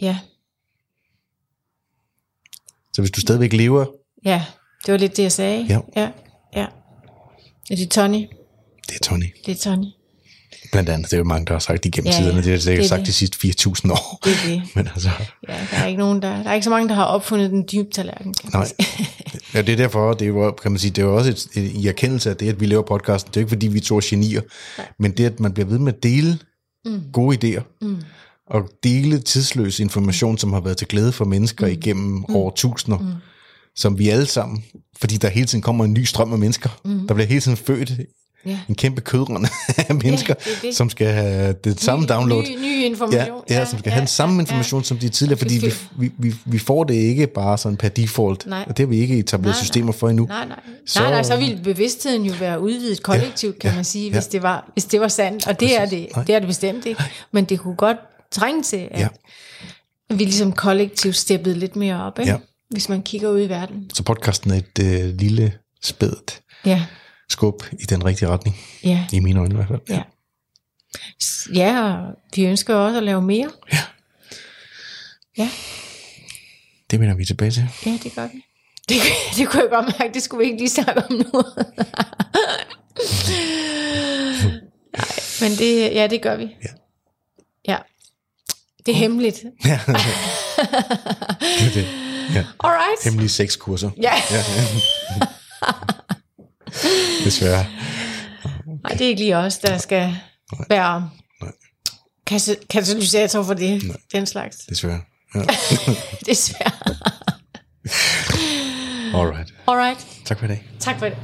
ja, Så hvis du stadigvæk lever, ja, det var lidt det, jeg sagde. Ja. ja, ja. Er det Tony? det er Tony. Det er Tony. Blandt andet, det er jo mange, der har sagt igennem Ja, ja, tiderne. Det er sikkert Det er sagt det. de sidste 4.000 år. Det er det. Men altså, Ja, der er ikke nogen, der, der er ikke så mange, der har opfundet den dybe tallerken. kan nej. Ja, det er derfor, det er jo, kan man sige, det er jo også et, et, i erkendelse af det, at vi laver podcasten. Det er jo ikke, fordi vi to er genier, Nej. men det, at man bliver ved med at dele mm. gode idéer, Mm. og dele tidsløs information, som har været til glæde for mennesker mm. igennem mm. årtusinder, mm. Som vi alle sammen, fordi der hele tiden kommer en ny strøm af mennesker, mm. der bliver hele tiden født Ja. en kæmpe kødrende af mennesker, det er det. som skal have det samme download. Ny, ny Ja, information. ja, som skal have den samme information som de tidligere, fordi vi, vi, vi, vi får det ikke bare sådan per default. Nej. Og det har vi ikke etableret Nej, nej. systemer for endnu. Nej, nej. Så- nej, nej, så ville bevidstheden jo være udvidet kollektivt, kan ja, man sige, ja. hvis, det var, hvis det var sandt. Og det er det, Nej. det er det bestemt ikke. Men det kunne godt trænge til, at Ja. vi ligesom kollektivt steppede lidt mere op, ikke? Ja. Hvis man kigger ud i verden. Så podcasten er et øh, lille spædt Ja, skub i den rigtige retning, ja, i mine øjne i hvert fald. ja. Ja, og vi ønsker også at lave mere. Ja. Ja, Det vender vi tilbage til. ja det gør vi. Det, det kunne jeg godt mærke, det skulle vi ikke lige snakke om nu. Nej, men det, ja, det gør vi. Ja. Ja. Det er hemmeligt. Ja. det er det. Ja. Alright. Hemmelige sexkurser. Ja. ja. Desværre. Nej, det er ikke lige os, der skal være Nej. kata- katalysator for det, den slags. Desværre. Ja. Desværre. Alright. Alright. Tak for i dag. Tak for det.